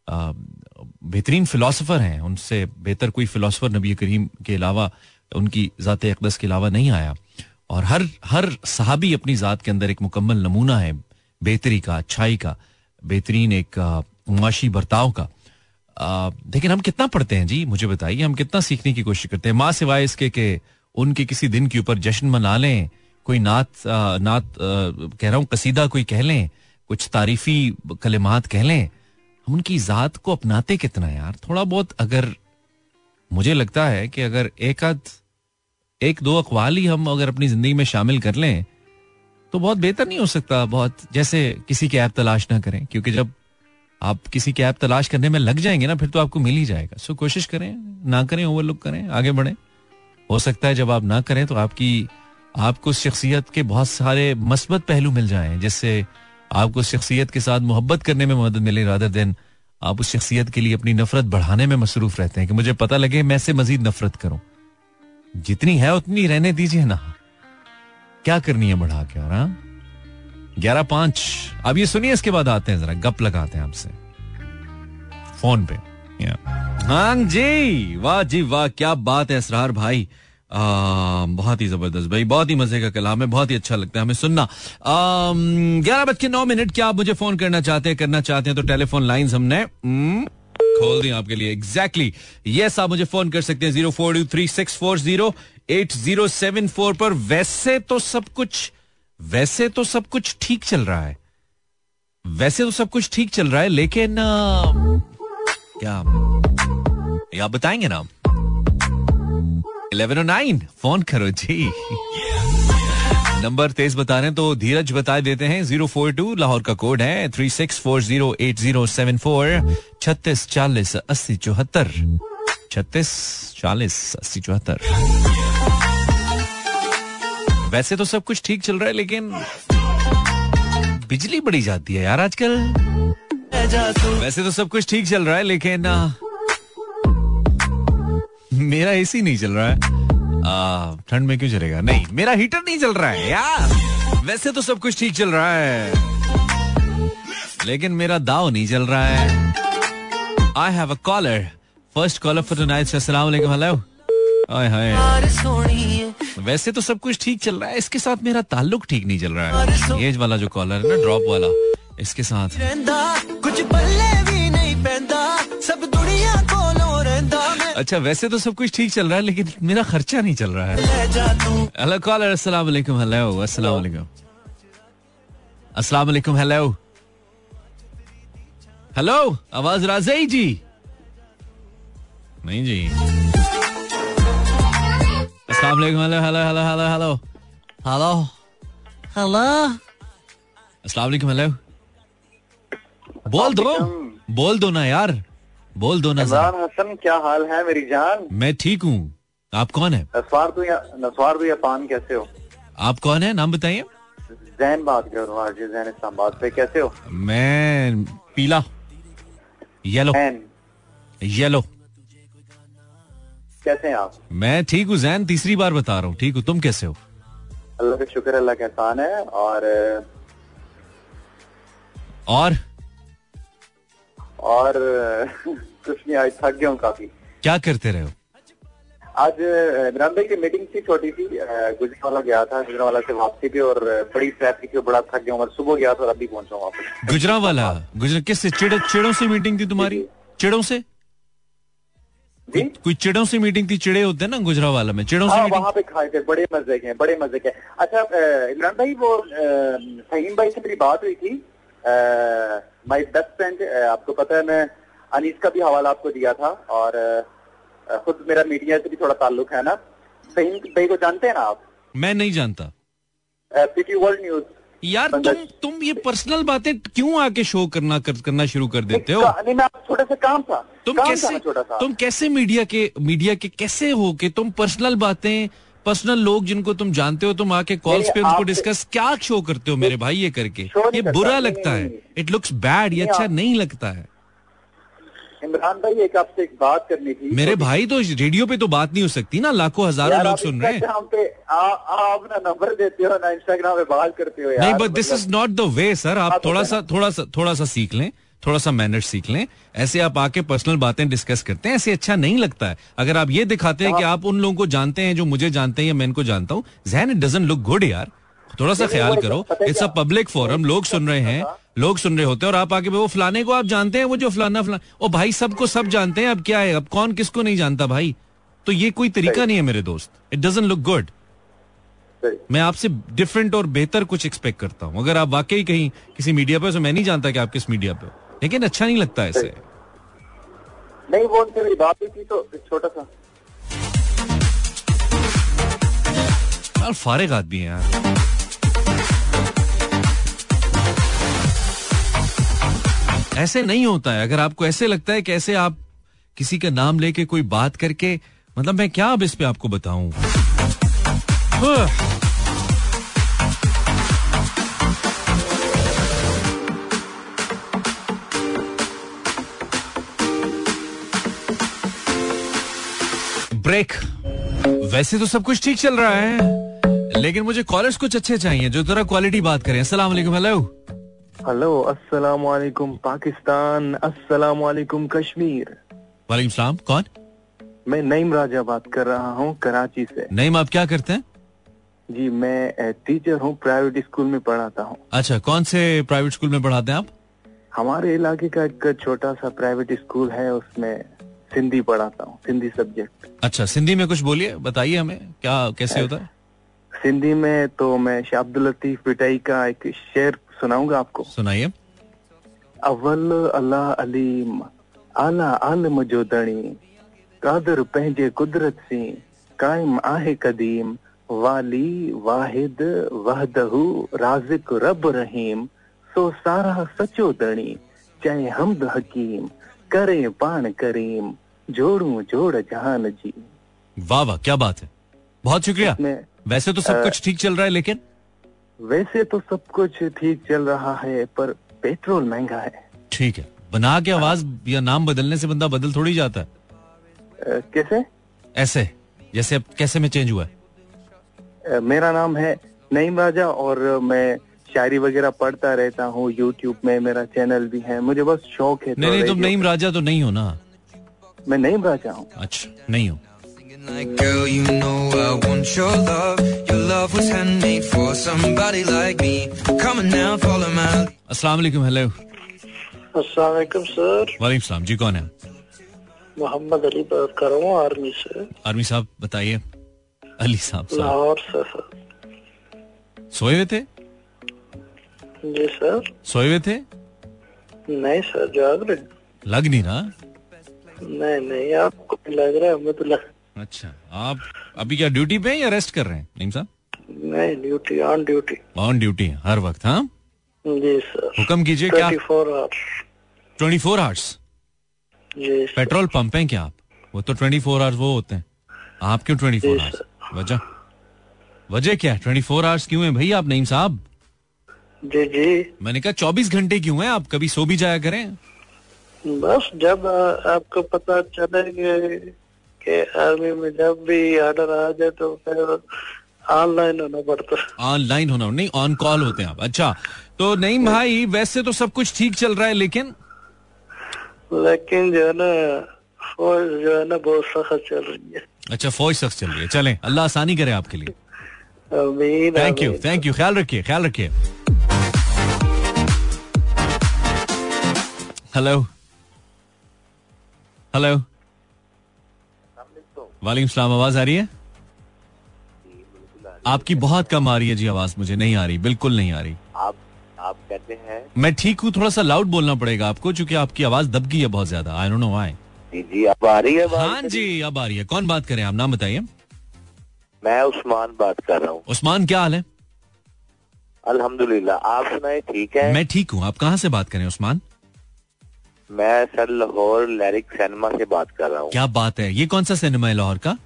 बेहतरीन फिलोसफर हैं, उनसे बेहतर कोई फिलोसफर नबी करीम के अलावा उनकी ज़ात अकदस के अलावा नहीं आया। और हर हर सहाबी अपनी ज़ात के अंदर एक मुकम्मल नमूना है, बेहतरी का, अच्छाई का, बेहतरीन एक माशी बर्ताव का। लेकिन हम कितना पढ़ते हैं जी, मुझे बताइए, हम कितना सीखने की कोशिश करते हैं। माँ सिवाय इसके के उनके किसी दिन के ऊपर जश्न मना लें, कोई नात नात कह रहा हूँ, कसीदा कोई कह लें, कुछ तारीफी कलिमात कह लें, हम उनकी जात को अपनाते कितना यार? थोड़ा बहुत अगर मुझे लगता है कि अगर एक आध, एक दो अखबाल ही हम अगर अपनी ज़िंदगी में शामिल कर लें तो बहुत बेहतर नहीं हो सकता, बहुत जैसे किसी की ऐप तलाश ना करें, क्योंकि जब आप किसी की ऐप तलाश करने में लग जाएँगे ना, फिर तो आपको मिल ही जाएगा। सो कोशिश करें, ना करें ओवरलुक करें, आगे बढ़े। हो सकता है जब आप ना करें तो आपकी, आपको शख्सियत के बहुत सारे मस्बत पहलू मिल जाएँ, जिससे आपको शख्सियत के साथ मोहब्बत करने में मदद मिले रादर देन आप उस शख्सियत के लिए अपनी नफरत बढ़ाने में मसरूफ रहते हैं कि मुझे पता लगे मैं से मजीद नफरत करूँ। जितनी है उतनी रहने दीजिए ना। क्या करनी है बढ़ा के और हाँ? ग्यारह पाँच। अब ये सुनिए, इसके बाद आते हैं जरा, गप लगाते हैं आपसे। फ़ोन पे। हाँ जी, वाह जी वाह, क्या बात है, असरार भाई। बहुत ही ज़बरदस्त भाई बहुत ही मज़े का कलाम है बहुत ही अच्छा लगता है हमें सुनना। ग्यारह बज के नौ मिनट क्या आप मुझे फ़ोन करना चाहते हैं करना चाहते हैं तो टेलीफोन लाइन हमने हम्म, खोल दी आपके लिए। Exactly exactly. यस आप मुझे फ़ोन कर सकते हैं zero four two three six four zero eight zero seven four पर। वैसे तो सब कुछ वैसे तो सब कुछ ठीक चल रहा है। वैसे तो सब कुछ ठीक चल रहा है लेकिन क्या आप बताएँगे ना? इलेवन ओ नाइन। फ़ोन करो जी। नंबर तेज बता रहे तो धीरज बता देते हैं। ज़ीरो फोर टू लाहौर का कोड है, three six four zero eight zero seven four. छत्तीस चालीस अस्सी चौहत्तर। छत्तीस चालीस अस्सी चौहत्तर। वैसे तो सब कुछ ठीक चल रहा है, लेकिन बिजली बड़ी जाती है यार आजकल। वैसे तो सब कुछ ठीक चल रहा है, लेकिन मेरा एसी नहीं चल रहा है। ठंड में क्यों चलेगा? नहीं, मेरा हीटर नहीं चल रहा है यार। वैसे तो सब कुछ ठीक चल रहा है। लेकिन मेरा दाव नहीं चल रहा है। I have a caller first caller for tonight अस्सलाम हेलो हाय वैसे तो सब कुछ ठीक चल रहा है। इसके साथ मेरा ताल्लुक ठीक नहीं चल रहा है। एज वाला जो कॉलर है ना ड्रॉप वाला, इसके साथ। कुछ अच्छा वैसे तो सब कुछ ठीक चल रहा है लेकिन मेरा खर्चा नहीं चल रहा है। हेलो कॉलर अस्सलाम वालेकुम हेलो अस्सलाम वालेकुम अस्सलाम वालेकुम हेलो हेलो आवाज़ राजई जी। नहीं जी। अस्सलाम hello hello hello hello hello hello hello अस्सलाम हेलो बोल दो बोल दो ना यार। बोल दो ना हसन क्या हाल है मेरी जान? मैं ठीक हूँ। आप कौन है? नसवार तो या नसवार तो या पान कैसे हो? आप कौन है? नाम बताइए। जैन बात कर रहा हूँ जैन इस्लामाबाद से कैसे हो? मैं पीला। येलो। येलो। कैसे हैं आप? मैं ठीक हूँ जैन। तीसरी बार बता रहा हूँ। ठीक हूँ तुम कैसे हो? अल्लाह का शुक्र अल्लाह का एहसान है और और? और कुछ नहीं आज थक गया हूँ काफ़ी। क्या करते रहे हो? आज इमरान भाई की मीटिंग थी छोटी सी गुजरावाला गया था गुजरावाला से वापसी पे और बड़ी ट्रैफ़िक थी बड़ा थक गया हूँ। सुबह गया था और अभी पहुँचा हूँ वापस। गुजरावाला? गुजरा किससे चिड़ों से मीटिंग थी तुम्हारी? चिड़ों से? जी? कोई चिड़ों से मीटिंग थी? चिड़े होते हैं ना गुजरा वाला में चिड़ों से वहाँ पे खाए थे बड़े मज़े के बड़े मज़े के अच्छा इमरान भाई वो फहीम भाई से मेरी बात हुई थी माई बेस्ट फ्रेंड आपको पता है मैं अनीस का भी हवाला आपको दिया था और खुद मेरा मीडिया से भी थोड़ा ताल्लुक है ना। फहीम भाई को जानते हैं ना आप? मैं नहीं जानता। पीटी वर्ल्ड न्यूज़ यार तुम तुम ये पर्सनल बातें क्यों आके शो करना कर, करना शुरू कर देते हो? नहीं मैं छोटा सा काम था। तुम काम कैसे था। तुम कैसे मीडिया के मीडिया के कैसे हो के तुम पर्सनल बातें पर्सनल लोग जिनको तुम जानते हो तुम आके कॉल्स पे उनको डिस्कस क्या शो करते हो मेरे भाई ये करके? ये बुरा लगता है। इट लुक्स बैड ये अच्छा नहीं लगता है। इमरान भाई एक आपसे एक बात करनी थी मेरे भाई तो रेडियो पे तो बात नहीं हो सकती ना लाखों हज़ारों लोग सुन रहे हैं। पे आप ना नंबर देते हो ना इंस्टाग्राम पे बात करते हो यार नहीं but this is not the way sir आप थोड़ा सा थोड़ा सा थोड़ा सा सीख लें। थोड़ा सा मैनर सीख लें। ऐसे आप आके पर्सनल बातें डिस्कस करते हैं ऐसे अच्छा नहीं लगता है। अगर आप ये दिखाते हैं कि आप उन लोगों को जानते हैं जो मुझे जानते हैं या मैं इनको जानता हूँ जहन इट डजंट लुक गुड यार। थोड़ा सा ख्याल करो। इट्स अ पब्लिक फोरम लोग सुन रहे हैं। लोग सुन रहे होते हैं और आप आके वो फलाने को आप जानते हैं वो जो फलाना फलाना ओ भाई सबको सब जानते हैं अब क्या है? अब कौन किसको नहीं जानता भाई? तो ये कोई तरीका नहीं है मेरे दोस्त। इट डजंट लुक गुड मैं आपसे डिफरेंट और बेहतर कुछ एक्सपेक्ट करता हूँ। अगर आप वाकई कहीं किसी मीडिया पे तो मैं नहीं जानता कि आप किस मीडिया पे हो। लेकिन अच्छा नहीं लगता ऐसे। नहीं वो उनसे मेरी बात हुई थी तो छोटा सा यार फारिग आदमी है यार। ऐसे नहीं होता है। अगर आपको ऐसे लगता है कैसे आप किसी का नाम लेके कोई बात करके मतलब मैं क्या अब इस पे आपको बताऊँ? ब्रेक। वैसे तो सब कुछ ठीक चल रहा है लेकिन मुझे कॉलर्स कुछ अच्छे चाहिए जो थोड़ा क्वालिटी बात करें। अस्सलाम वालेकुम हेलो हेलो अस्सलाम वालेकुम पाकिस्तान अस्सलाम वालेकुम कश्मीर। वालेकुम सलाम कौन? मैं नईम राजा बात कर रहा हूँ कराची से। नईम आप क्या करते हैं? जी मैं टीचर हूँ प्राइवेट स्कूल में पढ़ाता हूँ। अच्छा कौन से प्राइवेट स्कूल में पढ़ाते हैं आप? हमारे इलाके का एक छोटा सा प्राइवेट स्कूल है उसमें सिंधी पढ़ाता हूँ सिंधी सब्जेक्ट अच्छा सिंधी में कुछ बोलिए बताइए हमें क्या कैसे होता है? सिंधी में तो मैं शाह अब्दुल लतीफ पिटाई का एक शेर सुनाऊँगा आपको। सुनाइए। अव्वल अल्लाह अलीम आला आलम जो दणी कादर पंहिंजे कुदरत सी कायम आहे कदीम वाली वाहिद वहदहू राज़िक रब रहीम सो सारा सचो दणी चाहे हमद हकीम। करे पान करीम जोड़ू जोड़ जहान जी। वाह वाह क्या बात है। बहुत शुक्रिया। वैसे तो सब अ, कुछ ठीक चल रहा है लेकिन? वैसे तो सब कुछ ठीक चल रहा है पर पेट्रोल महँगा है। ठीक है। बना के आवाज़ या नाम बदलने से बंदा बदल थोड़ी जाता है। कैसे? ऐसे जैसे अब कैसे में चेंज हुआ है? अ, मेरा नाम है नईम राजा और मैं शायरी वगैरह पढ़ता रहता हूँ यूट्यूब में मेरा चैनल भी है। मुझे बस शौक है तो नहीं नहीं तुम नईम राजा तो नहीं हो ना? मैं नईम राजा हूँ। अच्छा नहीं हो। Like, girl, you know I want your love. Your love was handmade for somebody like me. Come on now, follow my अस्सलाम वालेकुम हेलो असलम सर। वालेकुम सलाम जी कौन है? मोहम्मद अली बात कर रहा हूँ आर्मी से। आर्मी साहब बताइए। अली साहब साहब लाहौर से सर। सोए हुए थे? जी सर। सोए हुए थे? नहीं सर जाग रहे। लग नहीं रहा? नहीं नहीं आपको लग रहा है हमें तो लग अच्छा आप अभी क्या ड्यूटी पे या रेस्ट कर रहे हैं नईम साहब? नहीं duty on duty on duty हर वक्त हाँ? जी सर। हुक्म कीजिए क्या four hours twenty four hours जी पेट्रोल पंप है क्या आप? वो तो ट्वेंटी फोर आवर्स वो होते हैं। आप क्यों ट्वेंटी फोर आवर्स वजह? वजह क्या है? ट्वेंटी फोर आवर्स क्यों है? भाई आप नईम साहब? जी जी। मैंने कहा चौबीस घंटे क्यों हैं? आप कभी सो भी जाया करें? बस जब आ, आपको पता चले कि- कि आर्मी में जब भी ऑर्डर आ जाए तो फिर ऑनलाइन होना पड़ता। है। ऑनलाइन होना नहीं ऑन कॉल होते हैं आप। अच्छा तो नहीं भाई वैसे तो सब कुछ ठीक चल रहा है लेकिन? लेकिन जो है ना फौज जो है ना बहुत सख्त चल रही है। अच्छा फौज सख्त चल रही है। चलें अल्लाह आसानी करे आपके लिए। थैंक यू थैंक यू ख्याल रखिए ख्याल रखिए। हेलो हेलो वालेकुम सलाम आवाज़ आ रही है? आपकी बहुत कम आ रही है जी आवाज़ मुझे नहीं आ रही बिल्कुल नहीं आ रही। आप आप कहते हैं? मैं ठीक हूँ थोड़ा सा लाउड बोलना पड़ेगा आपको क्योंकि आपकी आवाज़ दब गई है बहुत ज़्यादा आई डोंट नो व्हाई जी जी अब आ रही है हाँ जी अब आ रही है। कौन बात करें आप नाम बताइए। मैं उस्मान बात कर रहा हूँ। उस्मान क्या हाल है? अल्हम्दुलिल्लाह आप सुनाए ठीक है? मैं ठीक हूँ आप कहाँ से बात करें उस्मान? मैं सर लाहौर लैरिक सिनेमा से बात कर रहा हूँ। क्या बात है? ये कौन सा सिनेमा है लाहौर का?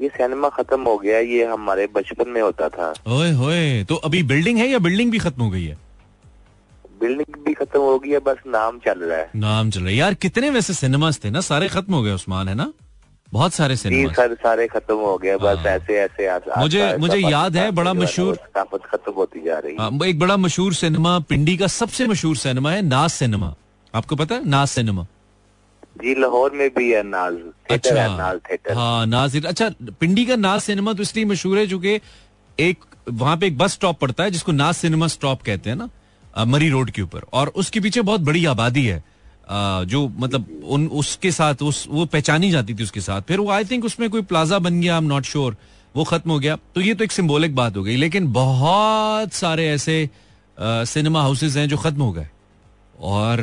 ये सिनेमा खत्म हो गया ये हमारे बचपन में होता था। ओए होए तो अभी बिल्डिंग है या बिल्डिंग भी खत्म हो गई है? बिल्डिंग भी खत्म हो गई है बस नाम चल रहा है। नाम चल रहा है। यार कितने वैसे सिनेमा थे ना सारे खत्म हो गए उस्मान है ना? बहुत सारे सिनेमा सर सारे खत्म हो गए बस हाँ। ऐसे ऐसे आस- मुझे- आस- मुझे याद है, बड़ा मशहूर- खत्म होती जा रही है। हाँ, एक बड़ा मशहूर सिनेमा पिंडी का सबसे मशहूर सिनेमा है नाज सिनेमा। आपको पता है नाज सिनेमा? जी लाहौर में भी है नाज। थिएटर है नाज अच्छा थिएटर। हाँ नाज अच्छा पिंडी का नाज सिनेमा तो इसलिए मशहूर है चूँकि एक वहाँ पे एक बस स्टॉप पड़ता है जिसको नाज सिनेमा स्टॉप कहते हैं ना मरी रोड के ऊपर। और उसके पीछे बहुत बड़ी आबादी है। जो मतलब उन उसके साथ उस वो पहचानी जाती थी उसके साथ। फिर वो आई थिंक उसमें कोई प्लाजा बन गया आई एम नॉट श्योर वो खत्म हो गया। तो ये तो एक सिंबॉलिक बात हो गई लेकिन बहुत सारे ऐसे सिनेमा हाउसेज हैं जो खत्म हो गए। और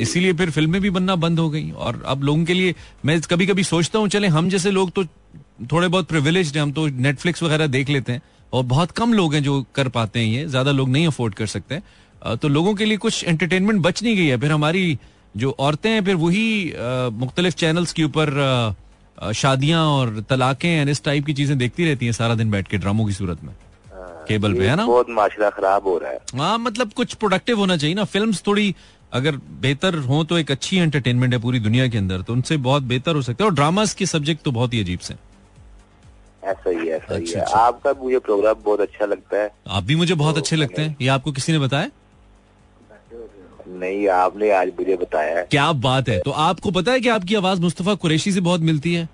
इसीलिए फिर फ़िल्में भी बनना बंद हो गई। और अब लोगों के लिए मैं कभी कभी सोचता हूँ चले हम जैसे लोग तो थोड़े बहुत प्रिविलेज हैं हम तो नेटफ्लिक्स वगैरह देख लेते हैं। और बहुत कम लोग हैं जो कर पाते हैं ये ज़्यादा लोग नहीं अफोर्ड कर सकते। तो लोगों के लिए कुछ एंटरटेनमेंट बच नहीं गई है। फिर हमारी जो औरतें हैं फिर वही मुख्तलिफ़ चैनल्स के ऊपर शादियाँ और तलाकें एंड इस टाइप की चीज़ें देखती रहती हैं सारा दिन बैठ के ड्रामों की सूरत में। केबल पे है ना? बहुत माशरा खराब हो रहा है। हाँ मतलब कुछ प्रोडक्टिव होना चाहिए ना। फ़िल्म थोड़ी अगर बेहतर हो तो एक अच्छी एंटरटेनमेंट है पूरी दुनिया के अंदर तो उनसे बहुत बेहतर हो सकता है। और ड्रामास के सब्जेक्ट तो बहुत ही अजीब से ऐसा ही है ऐसा ही अच्छा, है। अच्छा। आपका मुझे प्रोग्राम बहुत अच्छा लगता है। आप भी मुझे बहुत अच्छे लगते हैं। ये आपको किसी ने बताया? नहीं आपने आज मुझे बताया क्या बात है? तो आपको पता है कि आपकी आवाज़ मुस्तफ़ा कुरैशी से बहुत मिलती है?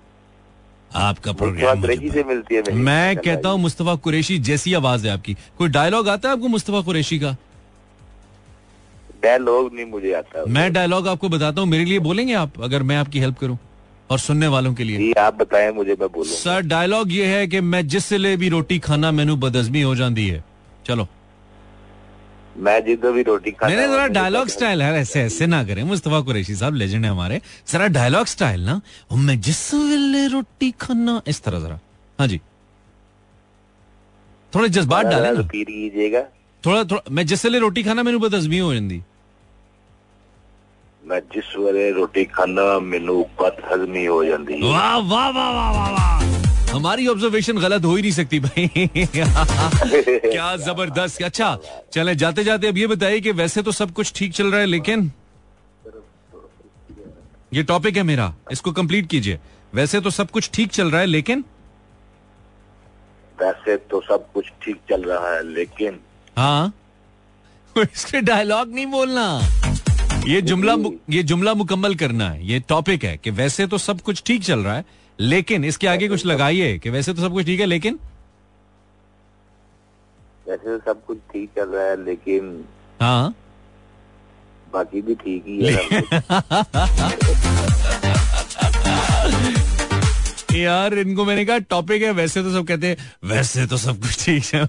आपका प्रोग्राम से मिलती है मैं कहता हूँ मुस्तफ़ा कुरैशी जैसी आवाज़ है आपकी। कोई डायलॉग आता है आपको मुस्तफ़ा कुरैशी का? डायलॉग नहीं मुझे आता। मैं डायलॉग आपको बताता हूँ मेरे लिए बोलेंगे आप अगर मैं आपकी हेल्प करूँ और सुनने वालों के लिए। आप बताएँ मुझे मैं बोलूँ सर डायलॉग ये है कि मैं जिस ले भी रोटी खाना मैनू बदअजमी हो जाती है। चलो मैं जिधर भी रोटी खा नहीं जरा डायलॉग स्टाइल है ऐसे ऐसे ना करें। मुस्तफ़ा कुरैशी साहब लेजेंड है हमारे। जरा डायलॉग स्टाइल ना। मैं जिस वेले रोटी खाना इस तरह जरा। हाँ जी। थोड़े जज्बात डाले कीजिएगा। थोड़ा थोड़ा मैं जिस वेले रोटी खाना मेनू बदजमी हो जाती। मैं जिस वेले रोटी खाना मेनू बदहजमी हो जाती। वाह वाह वाह वाह वाह वाह। हमारी ऑब्जर्वेशन गलत हो ही नहीं सकती भाई। क्या ज़बरदस्त। अच्छा चले जाते जाते अब ये बताइए कि वैसे तो सब कुछ ठीक चल रहा है लेकिन ये टॉपिक है मेरा इसको कंप्लीट कीजिए। वैसे तो सब कुछ ठीक चल रहा है लेकिन वैसे तो सब कुछ ठीक चल रहा है लेकिन हाँ। इसके डायलॉग नहीं बोलना। ये जुमला ये जुमला मुकम्मल करना है। ये टॉपिक है कि वैसे तो सब कुछ ठीक चल रहा है लेकिन इसके आगे कुछ लगाइए कि वैसे तो सब कुछ ठीक है लेकिन? वैसे तो सब कुछ ठीक चल रहा है लेकिन हाँ। बाकी भी ठीक ही है। यार इनको मैंने कहा टॉपिक है वैसे तो सब कहते हैं वैसे तो सब कुछ ठीक है।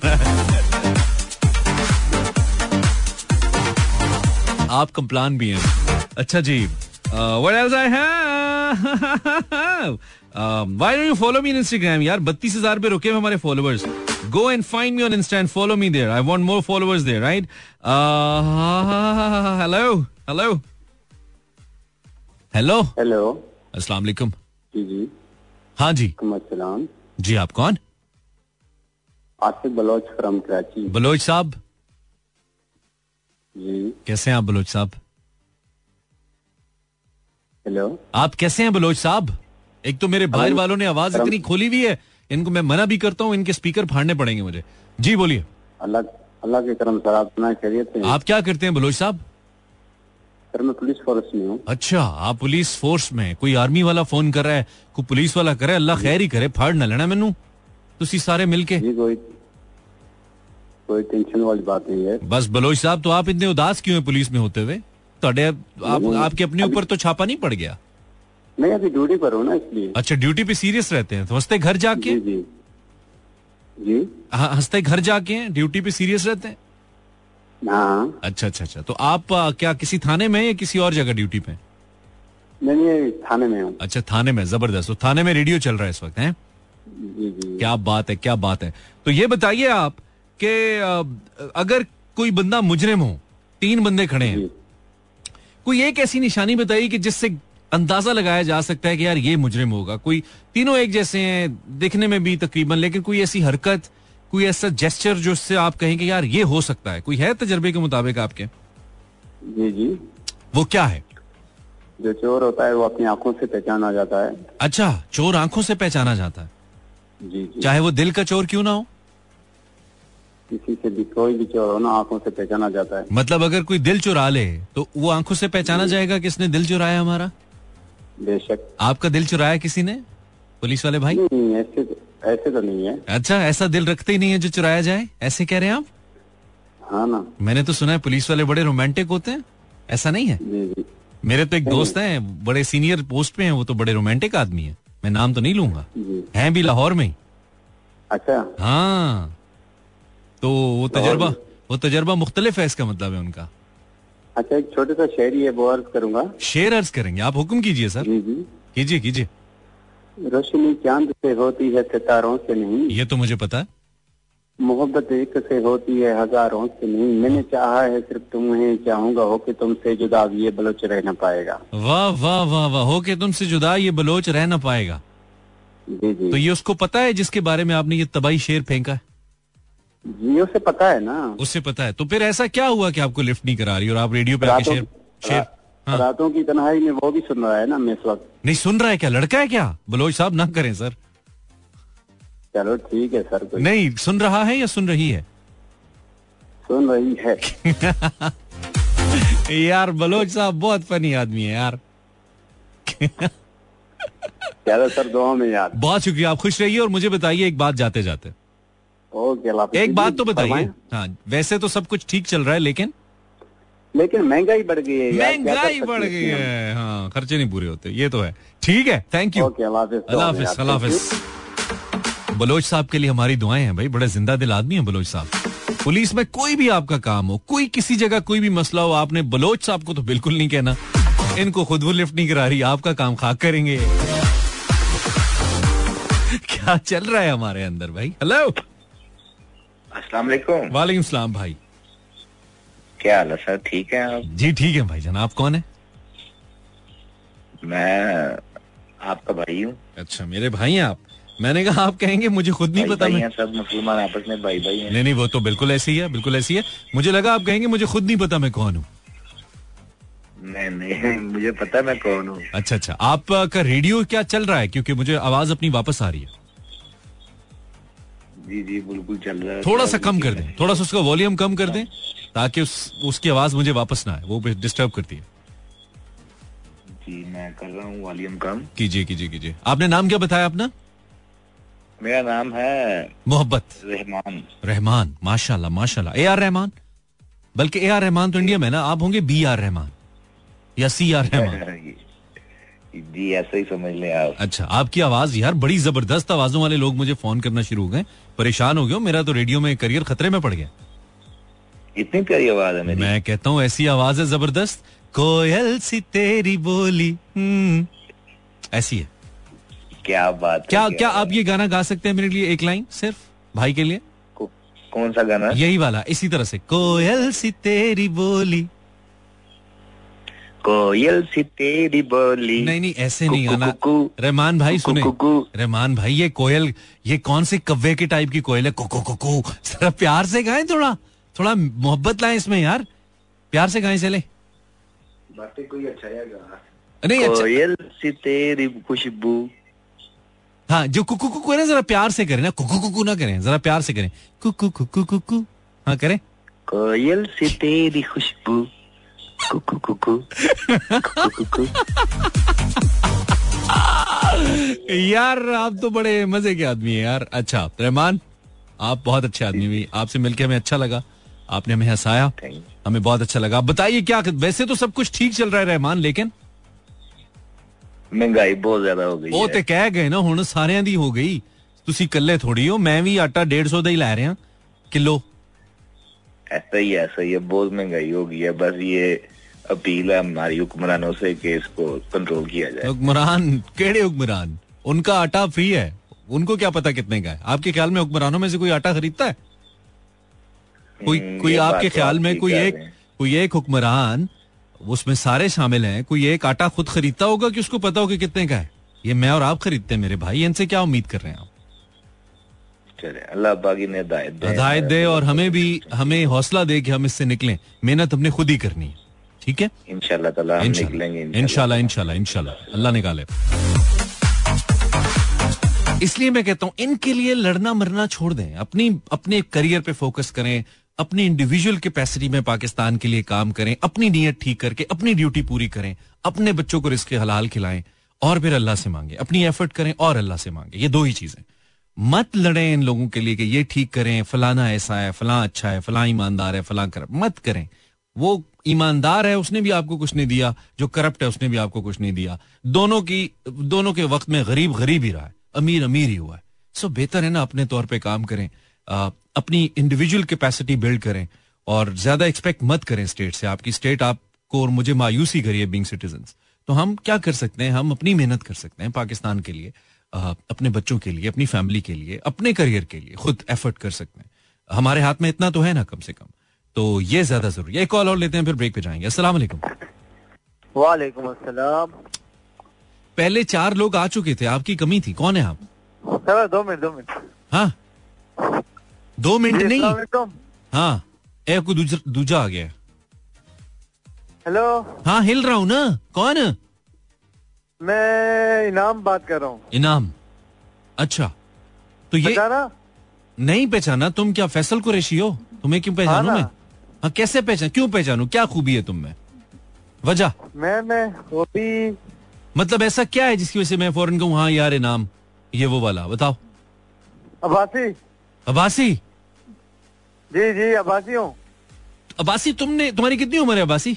आप कंप्लान भी हैं। अच्छा जी what else I have don't you follow me in Instagram यार 32000 पे रुके हुए हमारे followers go and find me on insta and follow me there I want more followers there right hello hello hello hello अस्सलाम वालेकुम जी जी. हाँ जी. सलाम जी आप कौन? आसिफ बलोच फ्रॉम कराची बलोच साहब? जी. कैसे हैं आप बलोच साहब? हेलो आप कैसे हैं बलोच साहब? एक तो मेरे बाहर वालों ने आवाज़ इतनी खोली हुई है इनको मैं मना भी करता हूँ इनके स्पीकर फाड़ने पड़ेंगे मुझे। जी बोलिए। अल्लाह अल्लाह के करम सर आप सुना खैरियत आप क्या करते हैं बलोच साहब? सर मैं पुलिस फोर्स में हूँ। अच्छा आप पुलिस फोर्स में कोई आर्मी वाला फ़ोन कर रहा है कोई पुलिस वाला करे अल्लाह खैर ही करे फाड़ ना लेना मैनू। तुसी सारे मिलके। जी कोई कोई टेंशन वाली बात नहीं है। बस बलोच साहब तो आप इतने उदास क्यों हैं पुलिस में होते हुए? ਤੁਹਾਡੇ आप आपके अपने ऊपर तो छापा नहीं पड़ गया मैं अभी ड्यूटी पर हूँ ना इसलिए अच्छा ड्यूटी पे सीरियस रहते हैं तो हंसते घर जाके जी जी जी हाँ, हंसते घर जाके हैं ड्यूटी पे सीरियस रहते हैं हाँ अच्छा अच्छा अच्छा तो आप आ, क्या किसी थाने में या किसी और जगह ड्यूटी पे हैं? मैं ये थाने में हूँ अच्छा थाने में जबरदस्त तो थाने में रेडियो चल रहा है इस वक्त है जी जी क्या बात है क्या बात है तो ये बताइए आप कि आ, अगर कोई बंदा मुजरिम हो तीन बंदे खड़े हैं जी कोई एक ऐसी निशानी बताइए कि जिससे अंदाज़ा लगाया जा सकता है कि यार ये मुजरिम होगा? कोई तीनों एक जैसे हैं दिखने में भी तकरीबन लेकिन कोई ऐसी हरकत कोई ऐसा जेस्चर जो उससे आप कहें कि यार ये हो सकता है? कोई है तजर्बे के मुताबिक आपके? जी जी। वो क्या है? जो चोर होता है वो अपनी आँखों से पहचाना जाता है। अच्छा चोर आँखों से पहचाना जाता है। जी जी। चाहे वो दिल का चोर क्यों ना हो? किसी से भी कोई भी चोर हो ना आँखों से पहचाना जाता है। मतलब अगर कोई दिल चुरा ले तो वो आँखों से पहचाना जाएगा कि इसने दिल चुराया हमारा? बेशक। आपका दिल चुराया किसी ने? पुलिस वाले भाई? नहीं ऐसे तो, ऐसे तो नहीं है। अच्छा ऐसा दिल रखते ही नहीं है जो चुराया जाए? ऐसे कह रहे हैं आप? हाँ ना। मैंने तो सुना है पुलिस वाले बड़े रोमांटिक होते हैं। ऐसा नहीं है? जी जी। मेरे तो एक दोस्त हैं बड़े सीनियर पोस्ट पे हैं वो तो बड़े रोमांटिक आदमी है। मैं नाम तो नहीं लूँगा। हैं भी लाहौर में अच्छा। हाँ। तो वो तजर्बा वो तजर्बा मुख्तलिफ़ है इसका मतलब है उनका। अच्छा एक छोटे सा शेर ही है वो अर्ज़ करूँगा। शेर अर्ज़ करेंगे आप हुक्म कीजिए सर। कीजिए कीजिए। रोशनी चाँद से होती है सितारों से नहीं। ये तो मुझे पता है। मोहब्बत एक से होती है हज़ारों से नहीं। मैंने चाहा है सिर्फ़ तुम्हें चाहूँगा हो कि तुमसे जुदा ये बलोच रह न पाएगा। वाह वाह वाह वाह हो के तुमसे जुदा ये बलोच रह ना पाएगा। जी जी। तो ये उसको पता है जिसके बारे में आपने ये तबाही शेर फेंका है? जी उसे पता है ना। उससे पता है। तो फिर ऐसा क्या हुआ कि आपको लिफ्ट नहीं करा रही और आप रेडियो पे आके शेर शेर हाँ। रातों की तन्हाई में वो भी सुन रहा है ना मैं इस वक्त। नहीं सुन रहा है क्या? लड़का है क्या? बलोच साहब ना करें सर। चलो ठीक है सर कोई नहीं सुन रहा है या सुन रही है? सुन रही है। यार बलोच साहब बहुत फनी आदमी है यार। चलो सर दुआ में याद बहुत शुक्रिया आप खुश रहिए और मुझे बताइए एक बात जाते जाते ओके एक बात तो बताइए। हाँ वैसे तो सब कुछ ठीक चल रहा है लेकिन? लेकिन महँगाई बढ़ गई है महँगाई बढ़ गई है। हाँ खर्चे नहीं पूरे होते ये तो है। ठीक है थैंक यू अल्लाह हाफिज अल्लाह you. हाफिज बलोच साहब के लिए हमारी दुआएँ हैं भाई बड़े ज़िंदा दिल आदमी है बलोच साहब। पुलिस में कोई भी आपका काम हो कोई किसी जगह कोई भी मसला हो आपने बलोच साहब को तो बिल्कुल नहीं कहना। इनको खुद वो लिफ्ट नहीं करा रही आपका काम खाक करेंगे। क्या चल रहा है हमारे अंदर भाई? हेलो अस्सलाम वालेकुम। वालेकुम सलाम भाई। क्या हाल है सर? ठीक है आप? जी ठीक है भाई जान आप कौन है? मैं आपका भाई हूँ। अच्छा मेरे भाई हैं आप? मैंने कहा आप कहेंगे मुझे खुद नहीं पता मैं सब मुसलमान आपस में भाई भाई हैं। नहीं नहीं वो तो बिल्कुल ऐसी ही है बिल्कुल ऐसी है। मुझे लगा आप कहेंगे मुझे खुद नहीं पता मैं कौन हूँ। नहीं नहीं मुझे पता मैं कौन हूँ। अच्छा अच्छा आपका रेडियो क्या चल रहा है? क्योंकि मुझे आवाज़ अपनी वापस आ रही है। जी जी बिल्कुल चल रहा है। थोड़ा सा कम कर दें थोड़ा सा उसका वॉल्यूम कम कर दें ताकि उस उसकी आवाज़ मुझे वापस ना आए वो डिस्टर्ब करती है। जी मैं कर रहा हूँ वॉल्यूम कम। कीजिए कीजिए कीजिए। आपने नाम क्या बताया अपना? मेरा नाम है मोहब्बत। रहमान। रहमान माशाल्लाह माशाल्लाह। A R Rahman? बल्कि ए आर रहमान तो इंडिया में ना आप होंगे बी आर रहमान या सी आर रहमान। जी ऐसा ही समझ लें आप। अच्छा आपकी आवाज़ यार बड़ी ज़बरदस्त आवाजों वाले लोग मुझे फ़ोन करना शुरू हो गए। परेशान हो गया हूँ, मेरा तो रेडियो में करियर खतरे में पड़ गया। इतनी प्यारी आवाज़ है मेरी। मैं कहता हूँ ऐसी आवाज़ है ज़बरदस्त। कोयल सी तेरी बोली हम्म, ऐसी है। क्या बात है, क्या क्या आप ये गाना गा सकते हैं मेरे लिए एक लाइन सिर्फ़ भाई के लिए? कौन सा गाना? यही वाला इसी तरह से कोयल सी तेरी बोली कोयल सी तेरी बोली। नहीं नहीं ऐसे नहीं गाना रहमान भाई कुकू, सुने। कुकू। रहमान भाई ये कोयल ये कौन से कव्वे के टाइप की कोयल है? कुकू कुकू। जरा प्यार से गाएँ थोड़ा। थोड़ा मोहब्बत लाएँ इसमें यार। प्यार से गाएँ चले। बातें कोई अच्छा है नहीं अच्छा। कोयल सी तेरी खुशबू। हाँ जो कुकू कुकू है ना जरा प्यार से करें ना। कुकू कुकू ना करें जरा प्यार से करें। कुकू कुकू कुकू। हाँ करें। कोयल सी तेरी खुशबू। कुकू कुकू कुकू कुकू यार आप तो बड़े मजे के आदमी हैं यार अच्छा रहमान आप बहुत अच्छे आदमी भी आपसे मिलके हमें अच्छा लगा आपने हमें हंसाया Thank you. हमें बहुत अच्छा लगा आप बताइए क्या वैसे तो सब कुछ ठीक चल रहा है रहमान लेकिन महंगाई बहुत ज्यादा हो गई ਉਹ है ਤੇ ਕਹਿ ਗਏ ਨਾ ਹੁਣ ਸਾਰਿਆਂ ਦੀ ਹੋ ਗਈ ਤੁਸੀਂ ਇਕੱਲੇ ਥੋੜੀ ਹੋ ਮੈਂ ਵੀ ਆਟਾ 150 ਦਾ ਹੀ ਲੈ ਰਿਹਾ ਕਿਲੋ ऐसा ही है, ऐसा ही है बहुत महंगाई हो गई है बस ये अपील है हमारी हुक्मरानों से कि इसको कंट्रोल किया जाए। हुक्मरान? केड़े हुक्मरान? उनका आटा फ्री है। उनको क्या पता कितने का है? आपके ख्याल में हुक्मरानों में से कोई आटा खरीदता है? कोई हम्म, कोई आपके तो ख्याल में कोई एक कोई एक हुक्मरान उसमें सारे शामिल हैं कोई एक आटा खुद खरीदता होगा कि उसको पता होगा कितने का है? ये मैं और आप खरीदते हैं मेरे भाई इनसे क्या उम्मीद कर रहे हैं आप? चले अल्लाह बाकी ने हिदायत दे हिदायत दे और हमें भी हमें हौसला दे कि हम इससे निकलें। मेहनत हमने खुद ही करनी है। ठीक है? इंशाल्लाह इंशाल्लाह। इंशाल्लाह। अल्लाह निकाले इसलिए मैं कहता हूँ इनके लिए लड़ना मरना छोड़ दें। अपनी अपने करियर पे फोकस करें अपनी इंडिविजुअल कैपेसिटी में पाकिस्तान के लिए काम करें अपनी नीयत ठीक करके अपनी ड्यूटी पूरी करें अपने बच्चों को रिस्क हलाल खिलाएँ और फिर अल्लाह से मांगे। अपनी एफर्ट करें और अल्लाह से मांगे। ये दो ही चीज़ें। मत लड़ें इन लोगों के लिए कि ये ठीक करें फलाना ऐसा है फलां अच्छा है फलां ईमानदार है फलां कर मत करें। वो ईमानदार है, उसने भी आपको कुछ नहीं दिया। जो करप्ट है, उसने भी आपको कुछ नहीं दिया। दोनों की, दोनों के वक्त में गरीब गरीब ही रहा है। अमीर अमीर ही हुआ है। सो बेहतर है ना अपने तौर पर काम करें। अपनी इंडिविजुअल कैपेसिटी बिल्ड करें और ज़्यादा एक्सपेक्ट मत करें स्टेट से। आपकी स्टेट आपको और मुझे मायूसी करिए बींग सिटीजन तो हम क्या कर सकते हैं? हम अपनी मेहनत कर सकते हैं पाकिस्तान के लिए अपने बच्चों के लिए, अपनी फैमिली के लिए, अपने करियर के लिए, खुद एफर्ट कर सकते हैं। हमारे हाथ में इतना तो है ना कम से कम। तो ये ज़्यादा ज़रूरी है। एक कॉल और लेते हैं फिर ब्रेक पे जाएँगे। असला वालेकुम। वालेकुम अस्सलाम। पहले चार लोग आ चुके थे आपकी कमी थी। कौन है आप? सर दो मिनट दो मिनट। हाँ। दो मिनट नहीं। हाँ। एक दूजा आ गया। हेलो। हाँ हिल रहा हूँ ना। कौन? मैं इनाम बात कर रहा हूँ। इनाम। अच्छा। तो ये पहचाना? नहीं पहचाना। तुम क्या फैसल कुरैशी हो? तुम्हें क्यों पहचानू हाँ। मैं? हाँ कैसे पहचान क्यों पहचानू? क्या खूबी है तुम में? वजह? मैं मैं भी मतलब ऐसा क्या है जिसकी वजह से मैं फ़ौरन कहूँ हाँ यार इनाम ये वो वाला बताओ। अबासी। अबासी? जी जी अब्बासी हूँ। अब्बासी तुमने तुम्हारी कितनी उम्र है अबासी?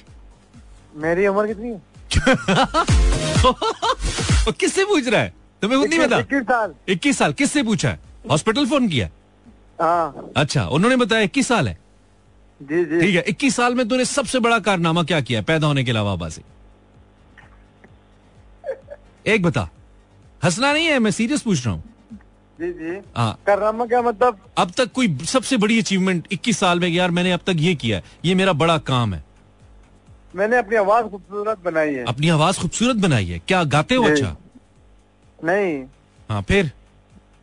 मेरी उम्र कितनी है? किससे पूछ रहा है? तुम्हें खुद नहीं पता? इक्कीस साल। इक्कीस साल किससे पूछा है? हॉस्पिटल फ़ोन किया हाँ। अच्छा उन्होंने बताया इक्कीस साल है। जी जी। ठीक है इक्कीस साल में तूने सबसे बड़ा कारनामा क्या किया पैदा होने के अलावा अब्बासी एक बता हंसना नहीं है? मैं सीरियस पूछ रहा हूँ। जी जी। हाँ। करनामा क्या मतलब? अब तक कोई सबसे बड़ी अचीवमेंट 21 साल में यार मैंने अब तक ये किया है। ये मेरा बड़ा काम है। मैंने अपनी आवाज़ खूबसूरत बनाई है। अपनी आवाज़ खूबसूरत बनाई है। क्या गाते हो अच्छा? नहीं। हाँ फिर?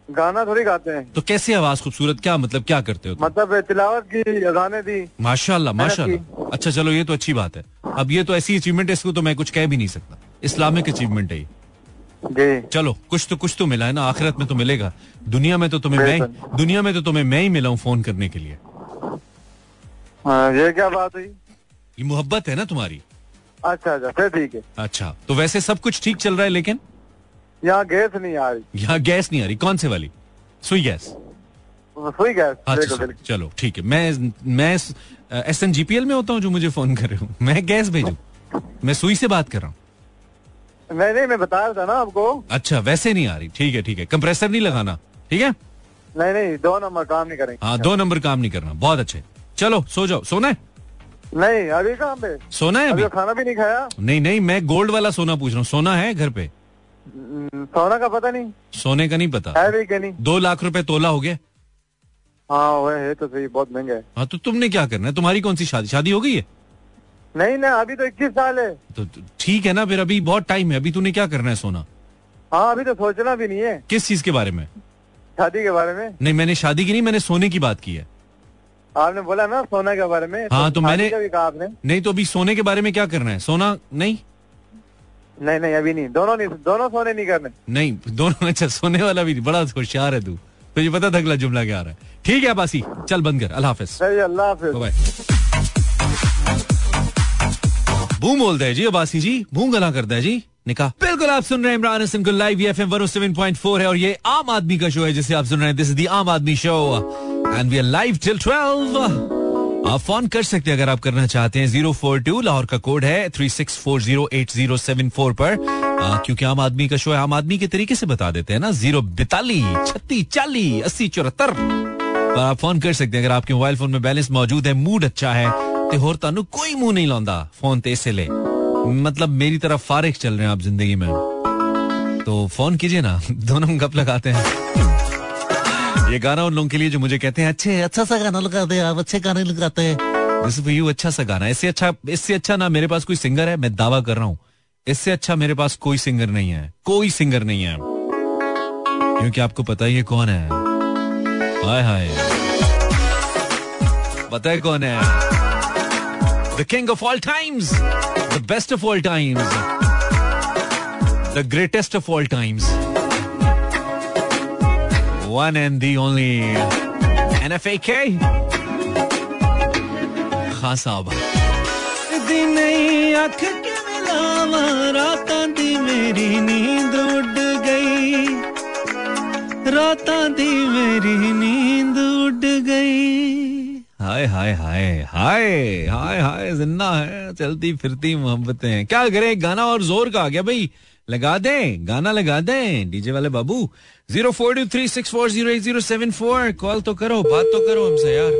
गाना थोड़ी गाते हैं। तो कैसे आवाज़ खूबसूरत? क्या मतलब क्या करते हो तुम? मतलब तिलावत की अजाने दी। माशाल्लाह माशाल्लाह। अच्छा चलो ये तो अच्छी बात है। अब ये तो ऐसी अचीवमेंट है इसको तो मैं कुछ कह भी नहीं सकता। इस्लामिक अचीवमेंट है ये। जी। चलो कुछ तो कुछ तो मिला है ना आखिरत में तो मिलेगा। दुनिया में तो तुम्हें मैं दुनिया में तो तुम्हें मैं ही मिला हूँ फ़ोन करने के लिए। ये क्या बात हुई? ये मोहब्बत है ना तुम्हारी? अच्छा अच्छा ठीक है। अच्छा तो वैसे सब कुछ ठीक चल रहा है लेकिन? यहाँ गैस नहीं आ रही। यहाँ गैस नहीं आ रही। कौन से वाली? सुई गैस। सुई गैस। अच्छा चलो, ठीक है। मैं मैं एस एन जीपीएल में होता हूँ जो मुझे फ़ोन कर रहे हो। मैं गैस भेजू? मैं सुई से बात कर रहा हूँ। नहीं नहीं मैं बता रहा था ना आपको। अच्छा वैसे नहीं आ रही। ठीक है ठीक है। कंप्रेसर नहीं लगाना। ठीक है? नहीं नहीं दो नंबर काम नहीं करेंगे। हाँ दो नंबर काम नहीं करना। बहुत अच्छे। चलो सो जाओ। सोना है? नहीं अभी कहाँ पे? सोना है अभी? अभी खाना भी नहीं खाया? नहीं नहीं मैं गोल्ड वाला सोना पूछ रहा हूँ। सोना है घर पे? सोना का पता नहीं। सोने का नहीं पता? है भी नहीं? दो लाख रुपए तोला हो गया? हाँ है तो सही बहुत महँगा है। हाँ तो तुमने क्या करना है? तुम्हारी कौन सी शादी? शादी हो गई है? नहीं ना अभी तो इक्कीस साल है। तो तो ठीक है ना फिर अभी बहुत टाइम है। अभी तूने क्या करना है सोना? हाँ अभी तो सोचना भी नहीं है। किस चीज़ के बारे में? शादी के बारे में? नहीं मैंने शादी की नहीं मैंने सोने की बात की है। आपने बोला ना सोना के बारे में हाँ, तो शादी मैंने- भी कहा आपने। नहीं तो अभी सोने के बारे में क्या करना है? सोना नहीं? नहीं नहीं अभी नहीं। दोनों नहीं दोनों सोने नहीं करने। नहीं दोनों अच्छा सोने वाला भी नहीं। बड़ा होशियार है तू। तुझे पता था अगला जुमला क्या आ रहा है। ठीक है बासी चल बंद कर। अल्लाह हाफिज। अल्लाह हाफिज। बूम बोलते हैं जी अबासी जी बूम गला करता है जी। निकाह। बिल्कुल आप सुन रहे हैं इमरान हसन को live F M one seven point four है और ये आम आदमी का शो है जिसे आप सुन रहे हैं। दिस इज़ दी आम आदमी show and we are live till twelve आप फ़ोन कर सकते हैं अगर आप करना चाहते हैं। ज़ीरो फोर टू लाहौर का कोड है, three six four zero eight zero seven four पर। क्योंकि आम आदमी का शो है, आम आदमी के तरीके से बता देते हैं ना। ज़ीरो बितालीस, छत्तीस, चालीस, अस्सी, चौहत्तर। पर आप फ़ोन कर सकते हैं अगर आपके मोबाइल फ़ोन में बैलेंस मौजूद है मूड अच्छा है तो होर तानू कोई मुँह नहीं लांदा फ़ोन ते से ले। मतलब मेरी तरफ़ फारिग चल रहे हैं आप ज़िंदगी में। तो फ़ोन कीजिए ना, दोनों गप लगाते हैं। ये गाना उन लोगों के लिए जो मुझे कहते हैं, अच्छे अच्छा सा गाना लगाते हैं आप, अच्छे गाने लगाते हैं। दिस फॉर यू अच्छा सा गाना। इससे अच्छा इससे अच्छा ना मेरे पास कोई सिंगर है, मैं दावा कर रहा हूँ। इससे अच्छा मेरे पास कोई सिंगर नहीं है, कोई सिंगर नहीं है। क्योंकि आपको पता ही है कौन है। हाय हाय। पता है कौन है? The king of all times the best of all times the greatest of all times one and the only N F A K साहब नहीं अख के मिलावा रातां दी मेरी नींद उड़ गई। रातां दी मेरी नींद उड़ गई। हाय हाय हाय हाय हाय हाय ज़िंदा है चलती फिरती मोहब्बतें। क्या करें? गाना और ज़ोर का आ गया भाई। लगा दें गाना लगा दें डीजे वाले बाबू। Zero four two three six four zero eight zero seven four call तो करो बात तो करो हमसे यार।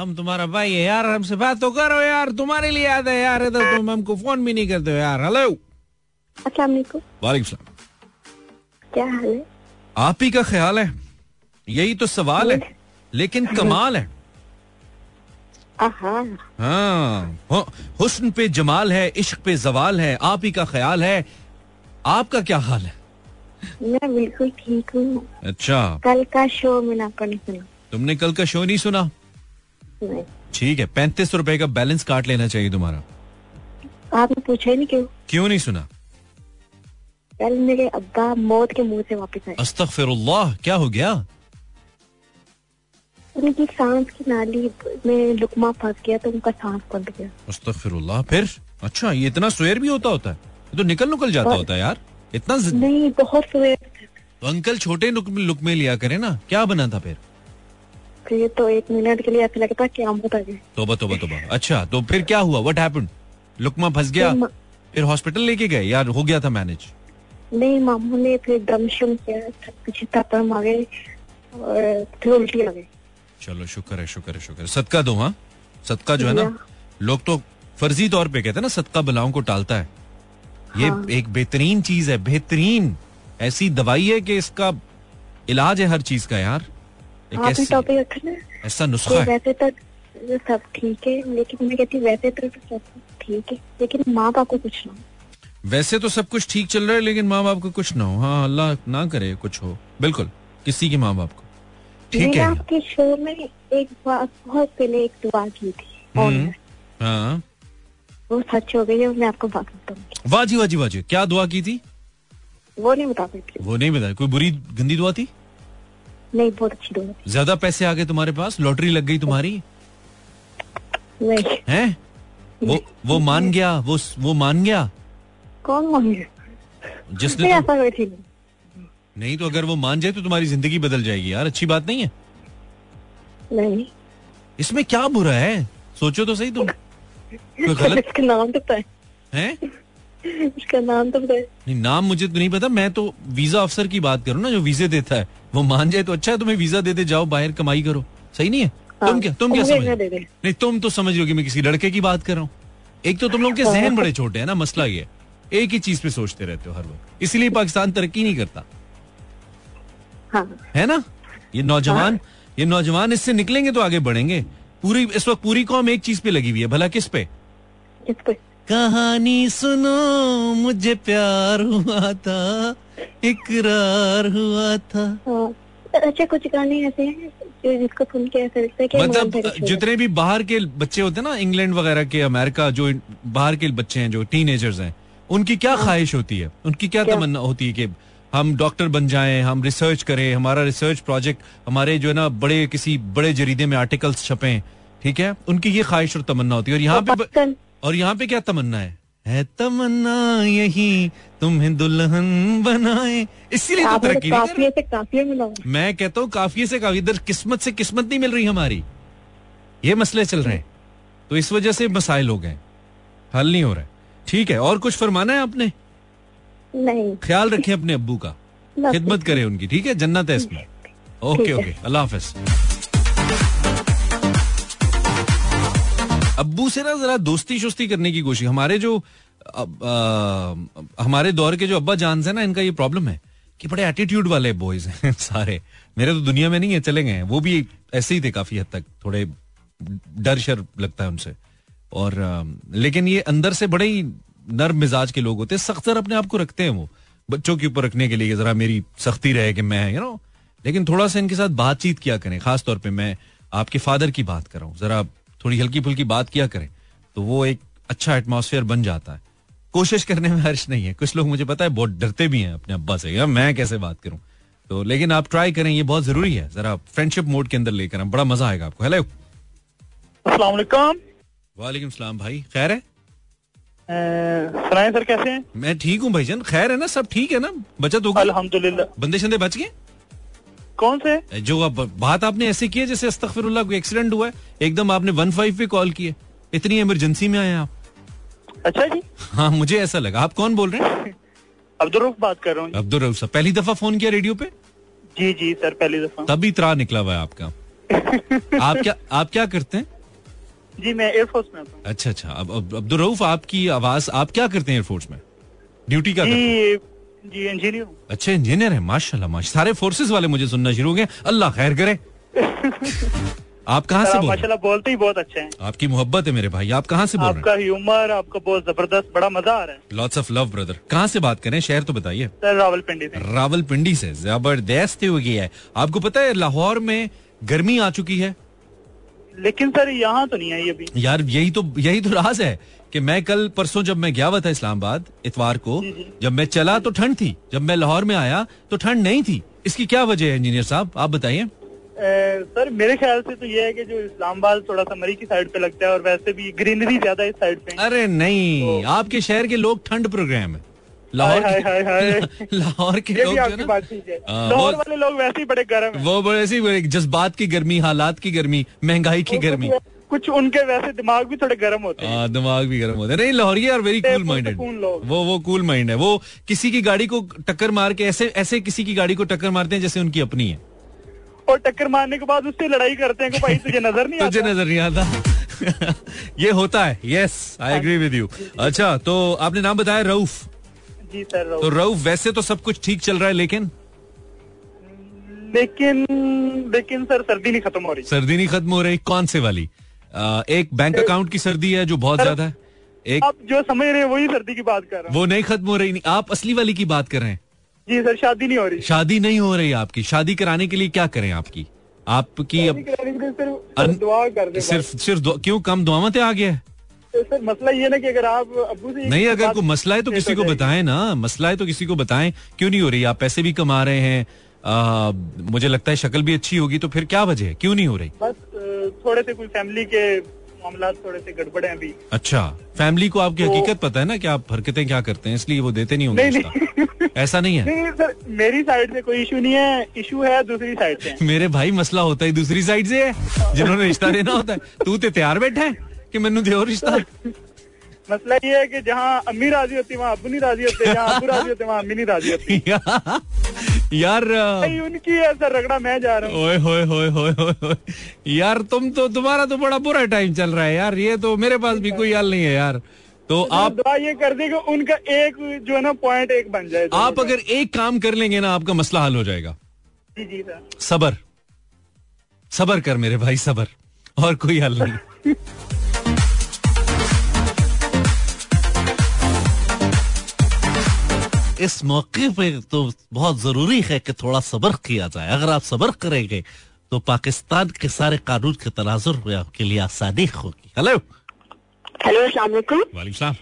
हम तुम्हारा भाई है यार हमसे बात तो करो यार तुम्हारे लिए याद है यार इधर तुम हमको फ़ोन भी नहीं करते हो यार। हेलो वालेकुम। सलाम। क्या हाल है? आप ही का ख्याल है। यही तो सवाल है लेकिन कमाल है हाँ हुस्न पे जमाल है इश्क पे जवाल है आप ही का ख्याल है। आपका क्या हाल है? मैं बिल्कुल ठीक हूँ। अच्छा। कल का शो मैंने आपका नहीं सुना। तुमने कल का शो नहीं सुना? ठीक है पैंतीस रुपए का बैलेंस काट लेना चाहिए तुम्हारा। आपने पूछा ही नहीं क्यों? क्यों नहीं सुना? कल मेरे अब्बा मौत के मुँह से वापस आए। अस्तगफिरुल्लाह क्या हो गया? उनकी सांस की नाली में लुकमा फंस गया तो उनका सांस बंद गया। अस्तगफिरुल्लाह फिर? अच्छा ये इतना स्वेर भी होता होता है। तो निकल निकल जाता होता है यार। इतना नहीं बहुत तो अंकल छोटे लुक लुक में लिया करे ना। क्या बना था फिर? फिर तो एक मिनट के लिए ऐसा लगता है तोबा तोबा तोबा। अच्छा तो फिर क्या हुआ? व्हाट हैपेंड लुकमा फंस गया? फिर फिर हॉस्पिटल लेके गए? यार हो गया था मैनेज नहीं मामू ने फिर दम शुम किया पीछे थप्पड़ मारे और फिर उल्टी आ गई चलो शुक्र है शुक्र है शुक्र सदका दो हाँ? सदका जो है ना लोग तो फर्जी तौर पे कहते हैं ना सदका बलाओं को टालता है। ये हाँ। एक बेहतरीन चीज़ है बेहतरीन। ऐसी दवाई है कि इसका इलाज है हर चीज़ का यार। एक ऐसी- ऐसा तो नुस्खा है। वैसे तो सब ठीक है लेकिन मैं कहती वैसे तो सब ठीक है लेकिन माँ बाप को कुछ ना। वैसे तो सब कुछ ठीक चल रहा है लेकिन माँ बाप को कुछ ना हो। हाँ अल्लाह ना करे कुछ हो। बिल्कुल किसी के माँ बाप को। ठीक है। आपके शो में एक बहुत पहले एक दुआ की थी हम्म, हाँ। वो सच हो गई है मैं आपको बात वाह जी वाह जी वाह जी। क्या दुआ की थी? वो नहीं बता सकती। वो नहीं बताया। कोई बुरी गंदी दुआ थी? नहीं बहुत अच्छी दुआ। ज़्यादा पैसे आ गए तुम्हारे पास? लॉटरी लग गई तुम्हारी? नहीं। हैं? वो वो मान गया वो वो मान गया? कौन मांगे जिसने नहीं तुम, ऐसा कोई थी नहीं। नहीं तो अगर वो मान जाए तो तुम्हारी ज़िंदगी बदल जाएगी यार। अच्छी बात नहीं है। नहीं। इसमें क्या बुरा है? सोचो तो सही तुम। कोई गलत इसका नाम तो पता है। है? इसका नाम तो पता है। नहीं नाम मुझे तो नहीं पता। मैं तो वीज़ा अफसर की बात करूँ ना जो वीजे देता है। वो मान जाए तो अच्छा है तुम्हें वीज़ा दे दे जाओ बाहर कमाई करो। सही नहीं है? तुम हाँ, क्या तुम क्या समझ नहीं तुम तो समझ रहे हो कि मैं किसी लड़के की बात कर रहा हूँ। एक तो तुम लोग के जहन बड़े छोटे हैं ना मसला ये एक ही चीज़ पे सोचते रहते हो हर वक्त। इसलिए पाकिस्तान तरक्की नहीं करता। हाँ। है ना? ये नौजवान ये नौजवान इससे निकलेंगे तो आगे बढ़ेंगे। पूरी इस वक्त पूरी कौम एक चीज़ पे लगी हुई है भला किस पे? किस पे? कहानी सुनो मुझे प्यार हुआ था इकरार हुआ था। हाँ, अच्छा कुछ गाने ऐसे हैं जो जिसको सुन के ऐसा लगता है कि मतलब जितने भी बाहर के बच्चे होते हैं ना इंग्लैंड वगैरह के अमेरिका जो बाहर के बच्चे हैं जो टीनेजर्स हैं उनकी क्या ख्वाहिश होती है? उनकी क्या क्या? तमन्ना होती है कि हम डॉक्टर बन जाएँ हम रिसर्च करें हमारा रिसर्च प्रोजेक्ट हमारे जो है ना बड़े किसी बड़े जरीदे में आर्टिकल्स छपें ठीक है? उनकी ये ख्वाहिश और तमन्ना होती है। और यहाँ पे और यहाँ पे क्या तमन्ना है? है तमन्ना यही तुम्हें दुल्हन बनाए। इसीलिए तो तरक्की नहीं कर से मिला मैं कहता हूँ काफिए से काफ़ी इधर किस्मत से किस्मत नहीं मिल रही हमारी। ये मसले चल रहे हैं। तो इस वजह से मसाइल हो गए हल नहीं हो रहा। है ठीक है और कुछ फरमाना है आपने? नहीं। ख्याल रखें अपने अब्बू का। खिदमत करें उनकी ठीक है? जन्नत है इसमें। Okay okay. अल्लाह हाफिज। अब्बू से ना जरा दोस्ती शुस्ती करने की कोशिश। हमारे जो अब, आ, हमारे दौर के जो अब्बा जान है ना इनका ये प्रॉब्लम है कि बड़े एटीट्यूड वाले बॉयज़ हैं सारे। मेरे तो दुनिया में नहीं है चले गए हैं। वो भी ऐसे ही थे काफ़ी हद तक। थोड़े डर शर लगता है उनसे। और अ, लेकिन ये अंदर से बड़े ही नर्म मिजाज के लोग होते हैं सख्त अपने आप को रखते हैं वो। बच्चों के ऊपर रखने के लिए जरा मेरी सख्ती रहे कि मैं यू नो लेकिन थोड़ा सा इनके साथ बातचीत किया करें खास तौर पे मैं आपके फादर की बात कर रहा हूँ। जरा थोड़ी हल्की फुल्की बात किया करें तो वो एक अच्छा एटमॉस्फेयर बन जाता है। कोशिश करने में हर्ष नहीं है। कुछ लोग मुझे पता है बहुत डरते भी हैं अपने अब्बा से यार मैं कैसे बात करूँ? तो लेकिन आप ट्राई करें ये बहुत ज़रूरी है। जरा फ्रेंडशिप मोड के अंदर लेकर बड़ा मज़ा आएगा आपको। हेलो वालेकुम सलाम भाई। खैर है? सुनाए सर कैसे हैं? मैं ठीक हूँ भाईजान। खैर है ना सब ठीक है ना? बचत होगी? अल्हम्दुलिल्लाह। बंदे शंदे बच गए? कौन से? जो अब बात आपने ऐसे की है जैसे अस्तगफिरुल्लाह कोई एक्सीडेंट हुआ है एकदम आपने वन फाइव पे कॉल किए। इतनी इमरजेंसी में आए आप। अच्छा जी। हाँ मुझे ऐसा लगा। आप कौन बोल रहे हैं? अब्दुल रऊफ बात कर रहा हूँ अब्दुल रऊफ साहब पहली दफ़ा फ़ोन किया रेडियो पे? जी जी सर पहली दफ़ा। तभी त्रा निकला हुआ है आपका। आप क्या आप क्या करते हैं? जी मैं एयरफोर्स में हूँ। अच्छा अच्छा। अब अब- अब्दुल रऊफ आपकी आवाज़ आप क्या करते हैं एयरफोर्स में? ड्यूटी क्या करते हैं? जी जी इंजीनियर अच्छे इंजीनियर है माशाल्लाह माशा सारे फोर्सेस वाले मुझे सुनना शुरू हो गए। अल्लाह खैर करे। आप कहाँ से बोल माशाल्लाह बोलते ही बहुत अच्छे हैं। आपकी मोहब्बत है मेरे भाई आप कहाँ से बोल रहे आपका ह्यूमर आपका बहुत ज़बरदस्त बड़ा मज़ा आ रहा है। हैं लॉट्स ऑफ़ लव ब्रदर कहाँ से बात करें? शहर तो बताइए। सर रावलपिंडी से। रावलपिंडी से। ज़बरदस्त हो गया है। आपको पता है लाहौर में गर्मी आ चुकी है? लेकिन सर यहाँ तो नहीं आई अभी। यार यही तो यही तो राज है कि मैं कल परसों जब मैं गया हुआ था इस्लामाबाद इतवार को जब मैं चला तो ठंड थी। जब मैं लाहौर में आया तो ठंड नहीं थी। इसकी क्या वजह है इंजीनियर साहब? आप बताइए। सर मेरे ख्याल से तो ये है कि जो इस्लामाबाद थोड़ा सा मरी की साइड पे लगता है और वैसे भी ग्रीनरी ज़्यादा इस साइड पे अरे नहीं आपके शहर के लोग ठंड प्रोग्राम है। लाहौर हाय, हाय, हाय, हाय। के लाहौर के लोग जो ना लाहौर वाले लोग वैसे ही बड़े गर्म वो बड़े ऐसी बड़े जज्बात की गर्मी हालात की गर्मी महँगाई की गर्मी। कुछ उनके वैसे दिमाग भी थोड़े गर्म होते हैं। हाँ दिमाग भी गर्म होता है। नहीं लाहौरी आर वेरी कूल माइंडेड वो वो कूल माइंड है। वो किसी की गाड़ी को टक्कर मार के ऐसे ऐसे किसी की गाड़ी को टक्कर मारते हैं जैसे उनकी अपनी है। और टक्कर मारने के बाद उससे लड़ाई करते हैं कि भाई तुझे नज़र नहीं तुझे नज़र नहीं आता। ये होता है। Yes I agree with you अच्छा तो आपने नाम बताया रऊफ। जी सर तो रऊफ वैसे तो सब कुछ ठीक चल रहा है लेकिन? लेकिन लेकिन सर सर्दी नहीं खत्म हो रही। सर्दी नहीं खत्म हो रही कौन से वाली? आ, एक बैंक अकाउंट की सर्दी है जो बहुत ज़्यादा है। एक आप जो समझ रहे हैं वही सर्दी की बात कर रहा हूँ। वो नहीं खत्म हो रही नहीं आप असली वाली की बात कर रहे हैं। जी सर शादी नहीं हो रही। शादी नहीं हो रही आपकी। शादी कराने के लिए क्या करें आपकी? आपकी अब सिर्फ़ दुआ कर दे सिर्फ़ सिर्फ़ क्यों कम दुआवत आ गया है तो सर मसला ये ना कि अगर आप अबू से नहीं अगर कोई मसला है तो किसी को। बताएँ ना। मसला है तो किसी को बताएँ। क्यों नहीं हो रही? आप पैसे भी कमा रहे हैं। आ, मुझे लगता है शक्ल भी अच्छी होगी तो फिर क्या वजह है? क्यों नहीं हो रही? बस थोड़े से कोई फैमिली के मामला थोड़े से गड़बड़ हैं अभी। अच्छा फैमिली को आपकी तो- हकीकत पता है ना कि आप हरकतें क्या करते हैं इसलिए वो देते नहीं होंगे नहीं रिश्ता। ऐसा नहीं है? नहीं सर मेरी साइड से कोई इशू नहीं है। इशू है दूसरी साइड से मेरे भाई मसला होता है दूसरी साइड से है। जिन्होंने रिश्ता देना होता है। तू तो तैयार बैठा है? कि मैनू दे रिश्ता? मसला ये है कि जहाँ अम्मी राज़ी होती है वहाँ अबू नहीं राज़ी होते जहाँ अबू राज़ी होते वहाँ अम्मी नहीं राज़ी होती। यार उनकी सर रगड़ा मैं जा रहा हूँ। ओए होए होए होए होए। यार तुम तो तुम्हारा तो बड़ा बुरा टाइम चल रहा है यार। ये तो मेरे पास भी कोई हाल नहीं है यार। तो आप दुआ ये कर दे कि उनका एक जो है ना पॉइंट एक बन जाए। आप अगर एक काम कर लेंगे ना आपका मसला हल हो जाएगा। जी जी सर। सबर। सबर कर मेरे भाई सबर। और कोई हल नहीं। इस मौके पे तो बहुत ज़रूरी है कि थोड़ा सबर किया जाए। अगर आप सबर करेंगे तो पाकिस्तान के सारे कानून के तनाजुर में आपके लिए आसानी होगी। हेलो हेलो वालेकुम वालेकुम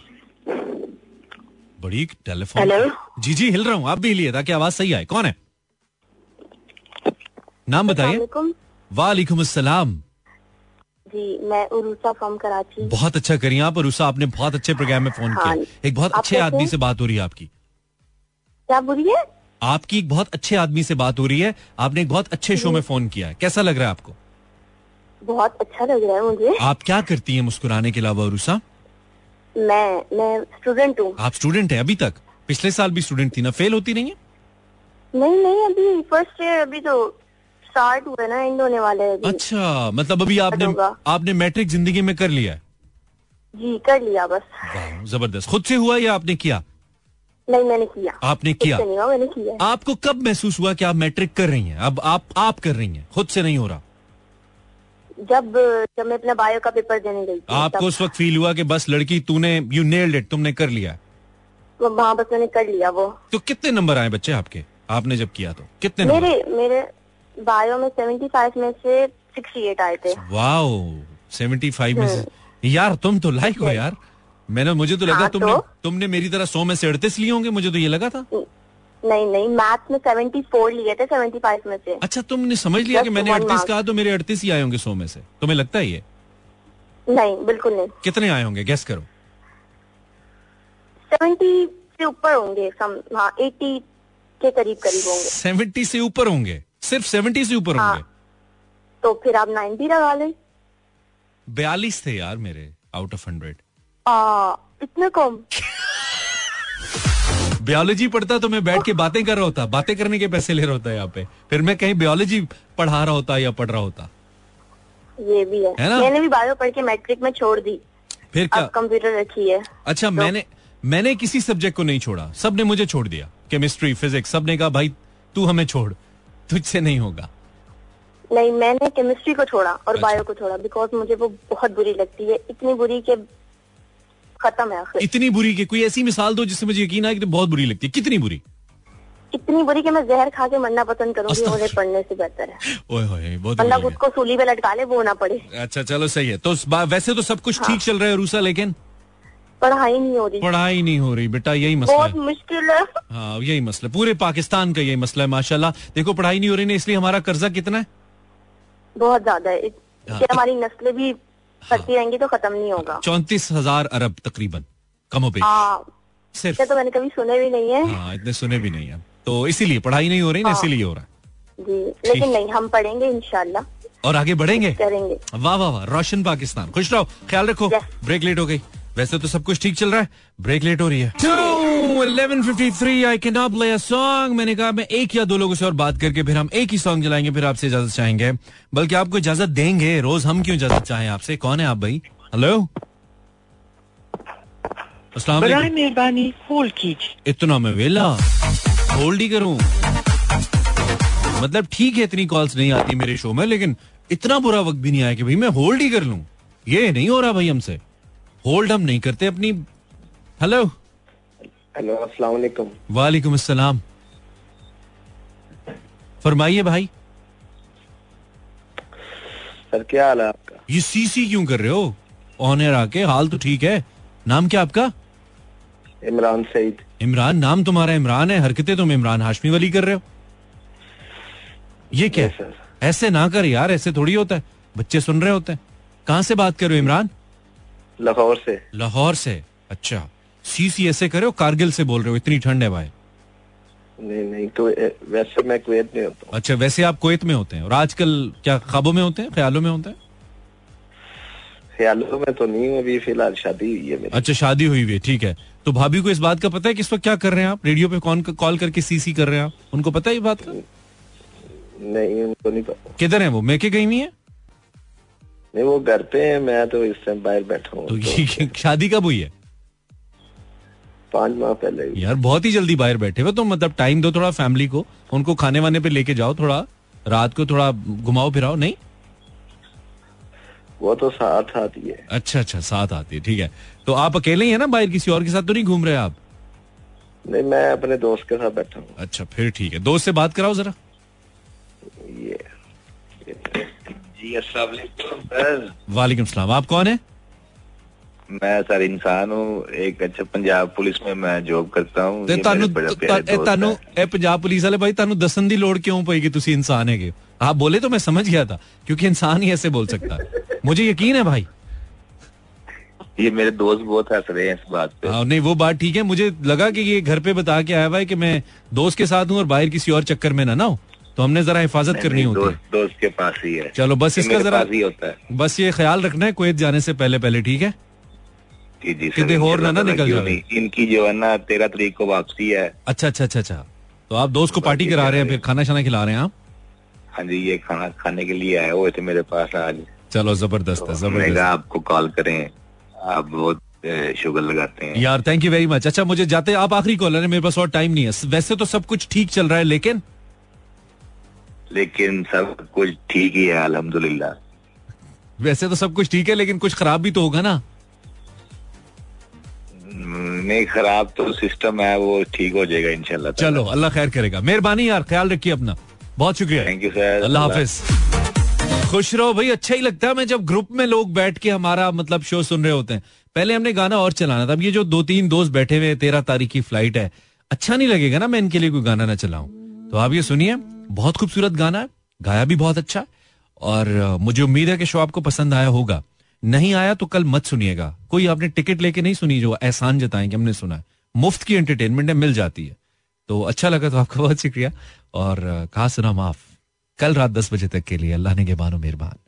बड़ी टेलीफोन हेलो। जी जी हिल रहा हूँ। आप भी हिलिए ताकि आवाज़ सही आए। कौन है? नाम बताइए। वालेकुम वालेकुम अस्सलाम। जी मैं उरूसा फ्रॉम कराची। बहुत अच्छा करिए आप उषा आपने बहुत अच्छे प्रोग्राम में फ़ोन हाँ। किया एक बहुत अच्छे आदमी से बात हो रही है आपकी। क्या बुरी है आपकी एक बहुत अच्छे आदमी से बात हो रही है। आपने एक बहुत अच्छे शो में फ़ोन किया है। कैसा लग रहा है आपको? बहुत अच्छा लग रहा है मुझे। आप क्या करती हैं मुस्कुराने के अलावा मैं मैं स्टूडेंट हूँ। आप स्टूडेंट है? अभी तक? पिछले साल भी स्टूडेंट थी ना? फेल होती नहीं है? नहीं नहीं अभी फ़र्स्ट ईयर अभी तो स्टार्ट हुआ ना एंड होने वाला है अभी। अच्छा मतलब अभी आपने आपने मैट्रिक ज़िंदगी में कर लिया है? जी कर लिया बस। ज़बरदस्त। खुद से हुआ या आपने किया? नहीं मैंने किया। आपने किया। नहीं हुआ मैंने किया। आपको कब महसूस हुआ कि आप मैट्रिक कर रही हैं? अब आप आप कर रही हैं खुद से नहीं हो रहा। जब जब मैं अपना बायो का पेपर देने गई थी आपको उस वक्त फील हुआ कि बस लड़की तूने यू नेल्ड इट तुमने कर लिया। तब वहाँ बस मैंने कर लिया वो। तो कितने नंबर आए बच्चे आपके? आपने जब किया तो कितने नंबर मेरे मेरे बायो में सेवेंटी फाइव में से सिक्सटी एट आए थे। वाओ सेवेंटी फाइव में से यार तुम तो लाइक हो यार। मैंने मुझे तो लगा हाँ, तुमने तो? तुमने मेरी तरह सौ में से अड़तीस लिए होंगे मुझे तो ये लगा था। नहीं नहीं मैथ्स में सेवेंटी फोर लिए थे सेवेंटी फाइव में से। अच्छा तुमने समझ लिया कि मैंने अड़तीस कहा तो मेरे अड़तीस ही आए होंगे सौ में से। तुम्हें लगता है ये? नहीं बिल्कुल नहीं। कितने आए होंगे? गेस करो। सेवेंटी से ऊपर होंगे हाँ एटी के करीब करीब होंगे। सेवेंटी से ऊपर होंगे? सिर्फ़ सेवेंटी से ऊपर हाँ। होंगे तो फिर आप नाइन्टी लगा लें। बयालीस थे यार मेरे आउट ऑफ़ हंड्रेड आ, इतने कम। बायोलॉजी पढ़ता तो मैं बैठ के बातें कर रहा होता बातें करने के पैसे ले रहा होता यहाँ पे। फिर मैं कहीं बायोलॉजी पढ़ा रहा होता या पढ़ रहा होता। ये भी है, है ना? मैंने भी बायो पढ़ के मैट्रिक में छोड़ दी। फिर क्या? कंप्यूटर रखी है। अच्छा तो, मैंने मैंने किसी सब्जेक्ट को नहीं छोड़ा। सबने मुझे छोड़ दिया। केमिस्ट्री फिजिक्स सबने कहा भाई तू हमें छोड़। तुझसे नहीं होगा। नहीं मैंने केमिस्ट्री को छोड़ा और अच्छा। बायो को छोड़ा बिकॉज़ मुझे वो बहुत बुरी लगती है। इतनी बुरी के खत्म है आखिर। इतनी बुरी कि कोई ऐसी मिसाल दो जिससे मुझे यकीन आए कि तो बहुत बुरी लगती है। कितनी बुरी? इतनी बुरी कि मैं जहर खा के मरना पसंद करूँगी। मुझे पढ़ने से बेहतर है। ओए होए बहुत वरना बुरी खुद को सूली पे लटका ले वो ना पड़े अच्छा चलो सही है। तो वैसे तो सब कुछ हाँ। ठीक चल रहा है रूसा लेकिन? पढ़ाई नहीं हो रही। पढ़ाई नहीं हो रही बेटा यही मसला बहुत है। मुश्किल है। हाँ यही मसला पूरे पाकिस्तान का यही मसला है माशाल्लाह। देखो पढ़ाई नहीं हो रही ना इसलिए हमारा कर्जा कितना है? बहुत ज़्यादा है। हाँ। हमारी नस्लें भी बढ़ती रहेंगी तो खत्म नहीं होगा चौंतीस हज़ार अरब तकरीबन कमो बेश। हाँ। सिर्फ़। तो मैंने कभी सुने भी नहीं है। हाँ इतने सुने भी नहीं है। तो इसीलिए पढ़ाई नहीं हो रही ना हाँ। इसीलिए हो रहा है। जी लेकिन नहीं हम पढ़ेंगे इनशाला और आगे बढ़ेंगे? करेंगे। वाह वाह वाह रोशन पाकिस्तान। खुश रहो ख्याल रखो। ब्रेक लेट हो गई। वैसे तो सब कुछ ठीक चल रहा है। ब्रेक लेट हो रही है। 11:53 I can not play a song मैंने कहा मैं एक या दो लोगों से और बात करके फिर हम एक ही सॉन्ग चलाएँगे फिर आपसे इजाज़त चाहेंगे। बल्कि आपको इजाज़त देंगे। रोज हम क्यों इजाज़त चाहें आपसे? कौन है आप भाई? हेलो अस्सलाम वालेकुम। मेहरबानी होल्ड कीजिए। इतना मैं वेला। होल्ड ही करूँ। मतलब ठीक है इतनी कॉल्स नहीं आती मेरे शो में लेकिन इतना बुरा वक्त भी नहीं आया कि भाई मैं होल्ड ही कर लूँ। ये नहीं हो रहा भाई हमसे। होल्ड हम नहीं करते अपनी। हेलो हेलो अस्सलाम वालेकुम वालेकुम अस्सलाम। फरमाइए भाई। सर क्या हाल है आपका? ये सीसी क्यों कर रहे हो? ऑन एयर आके हाल तो ठीक है। नाम क्या आपका? इमरान सईद। इमरान नाम तुम्हारा इमरान है। हरकतें तुम इमरान हाशमी वाली कर रहे हो। ये क्या? Sir. ऐसे ना कर यार ऐसे थोड़ी होता है। बच्चे सुन रहे होते हैं। कहाँ से बात कर रहे हो इमरान? लाहौर से। लाहौर से। अच्छा। सी सी ऐसे करे हो कारगिल से बोल रहे हो इतनी ठंड है भाई। नहीं नहीं तो वैसे मैं कुवैत में होता हूँ। अच्छा वैसे आप कुवैत में होते हैं और आजकल क्या ख्वाबों में होते हैं ख्यालों में होते हैं? ख्यालों में तो नहीं हूँ अभी फ़िलहाल शादी हुई है मेरी। अच्छा शादी हुई हुई है ठीक है। तो भाभी को इस बात का पता है कि इस वक्त क्या कर रहे हैं आप? रेडियो पे कौन कॉल करके सीसी कर रहे हैं आप? उनको पता है ये बात का? नहीं उनको नहीं पता। किधर है वो? मैके गई हुई है? नहीं वो घर पे है मैं तो इस टाइम बाहर बैठा हूँ तो तो शादी कब हुई है? पाँच माह पहले हुई। यार बहुत ही जल्दी बाहर बैठे हुए तो मतलब टाइम दो थोड़ा फैमिली को उनको खाने वाने पे लेके जाओ थोड़ा। रात को थोड़ा घुमाओ फिराओ नहीं? वो तो साथ आती है। अच्छा अच्छा साथ आती है ठीक है। तो आप अकेले ही है ना बाहर किसी और के साथ? तो नहीं घूम रहे आप? नहीं मैं अपने दोस्त के साथ बैठा हूँ। अच्छा फिर ठीक है। दोस्त से बात कराओ जरा। ये ये। जी अस्सलाम वालेकुम वालेकुम सलाम। आप कौन है? मैं सर इंसान हूँ एक अच्छा पंजाब पुलिस में मैं जॉब करता हूँ ਤੇ ये ਤੁਹਾਨੂੰ मेरे बड़े प्यारे ਇਹ दोस्त ਤੁਹਾਨੂੰ हैं। ਇਹ ਪੰਜਾਬ ਪੁਲਿਸ ਵਾਲੇ ਭਾਈ ਤੁਹਾਨੂੰ ਦੱਸਣ ਦੀ ਲੋੜ ਕਿਉਂ ਪਈ ਕਿ ਤੁਸੀਂ ਇਨਸਾਨ ਹੈਗੇ ਹੋ? आप बोले तो मैं समझ गया था क्योंकि इंसान ही ऐसे बोल सकता है मुझे यकीन है भाई ये मेरे दोस्त बहुत हंस रहे हैं इस बात पे हाँ नहीं वो बात ठीक है मुझे लगा कि ये घर पे बता के आया हुआ है कि मैं दोस्त के साथ हूँ और बाहर किसी और चक्कर में ना ना हो तो हमने जरा हिफाजत नहीं, करनी नहीं, होती है दोस्त दोस्त के पास ही है चलो बस ये इसका मेरे जरा पास ही होता है बस ये ख्याल रखना है कुवैत जाने से पहले पहले ठीक है जी जी कितने सर, और ना ना इंशाल्लाह निकल जाए। इनकी जो है ना तेरह तारीख को वापसी है। अच्छा अच्छा अच्छा अच्छा। तो आप दोस्त को पार्टी करा रहे हैं फिर खाना शाना खिला रहे हैं आप? हाँ जी ये खाना खाने के लिए आए हुए थे मेरे पास आज। चलो ज़बरदस्त है तो ज़बरदस्त। आपको कॉल करें। आप बहुत शुगर लगाते हैं। यार थैंक यू वेरी मच अच्छा मुझे जाते आप आखिरी कॉलर है मेरे पास और टाइम नहीं है। वैसे तो सब कुछ ठीक चल रहा है लेकिन? लेकिन सब कुछ ठीक ही है अल्हम्दुलिल्लाह। वैसे तो सब कुछ ठीक है लेकिन कुछ खराब भी तो होगा ना। नहीं खराब तो सिस्टम है वो ठीक हो जाएगा इंशाल्लाह। चलो अल्लाह खैर करेगा। मेहरबानी यार ख्याल रखिए अपना। बहुत शुक्रिया। थैंक यू सर अल्लाह हाफिज। खुश रहो भाई अच्छा ही लगता है। मैं जब ग्रुप में लोग बैठ के हमारा मतलब शो सुन रहे होते हैं। पहले हमने गाना और चलाना था। अब ये जो दो तीन दोस्त बैठे हुए तेरह तारीख की फ़्लाइट है। अच्छा नहीं लगेगा ना मैं इनके लिए कोई गाना ना चलाऊं। तो आप ये सुनिए बहुत खूबसूरत गाना है। गाया भी बहुत अच्छा। और मुझे उम्मीद है कि शो आपको पसंद आया होगा। नहीं आया तो कल मत सुनिएगा। कोई आपने टिकट लेके नहीं सुनी जो एहसान जताए कि हमने सुना है? मुफ़्त की एंटरटेनमेंट है, मिल जाती है। तो अच्छा लगा तो आपका बहुत शुक्रिया। और कहा सुना माफ़। कल रात दस बजे तक के लिए अल्लाह ने के बानो मेहरबान।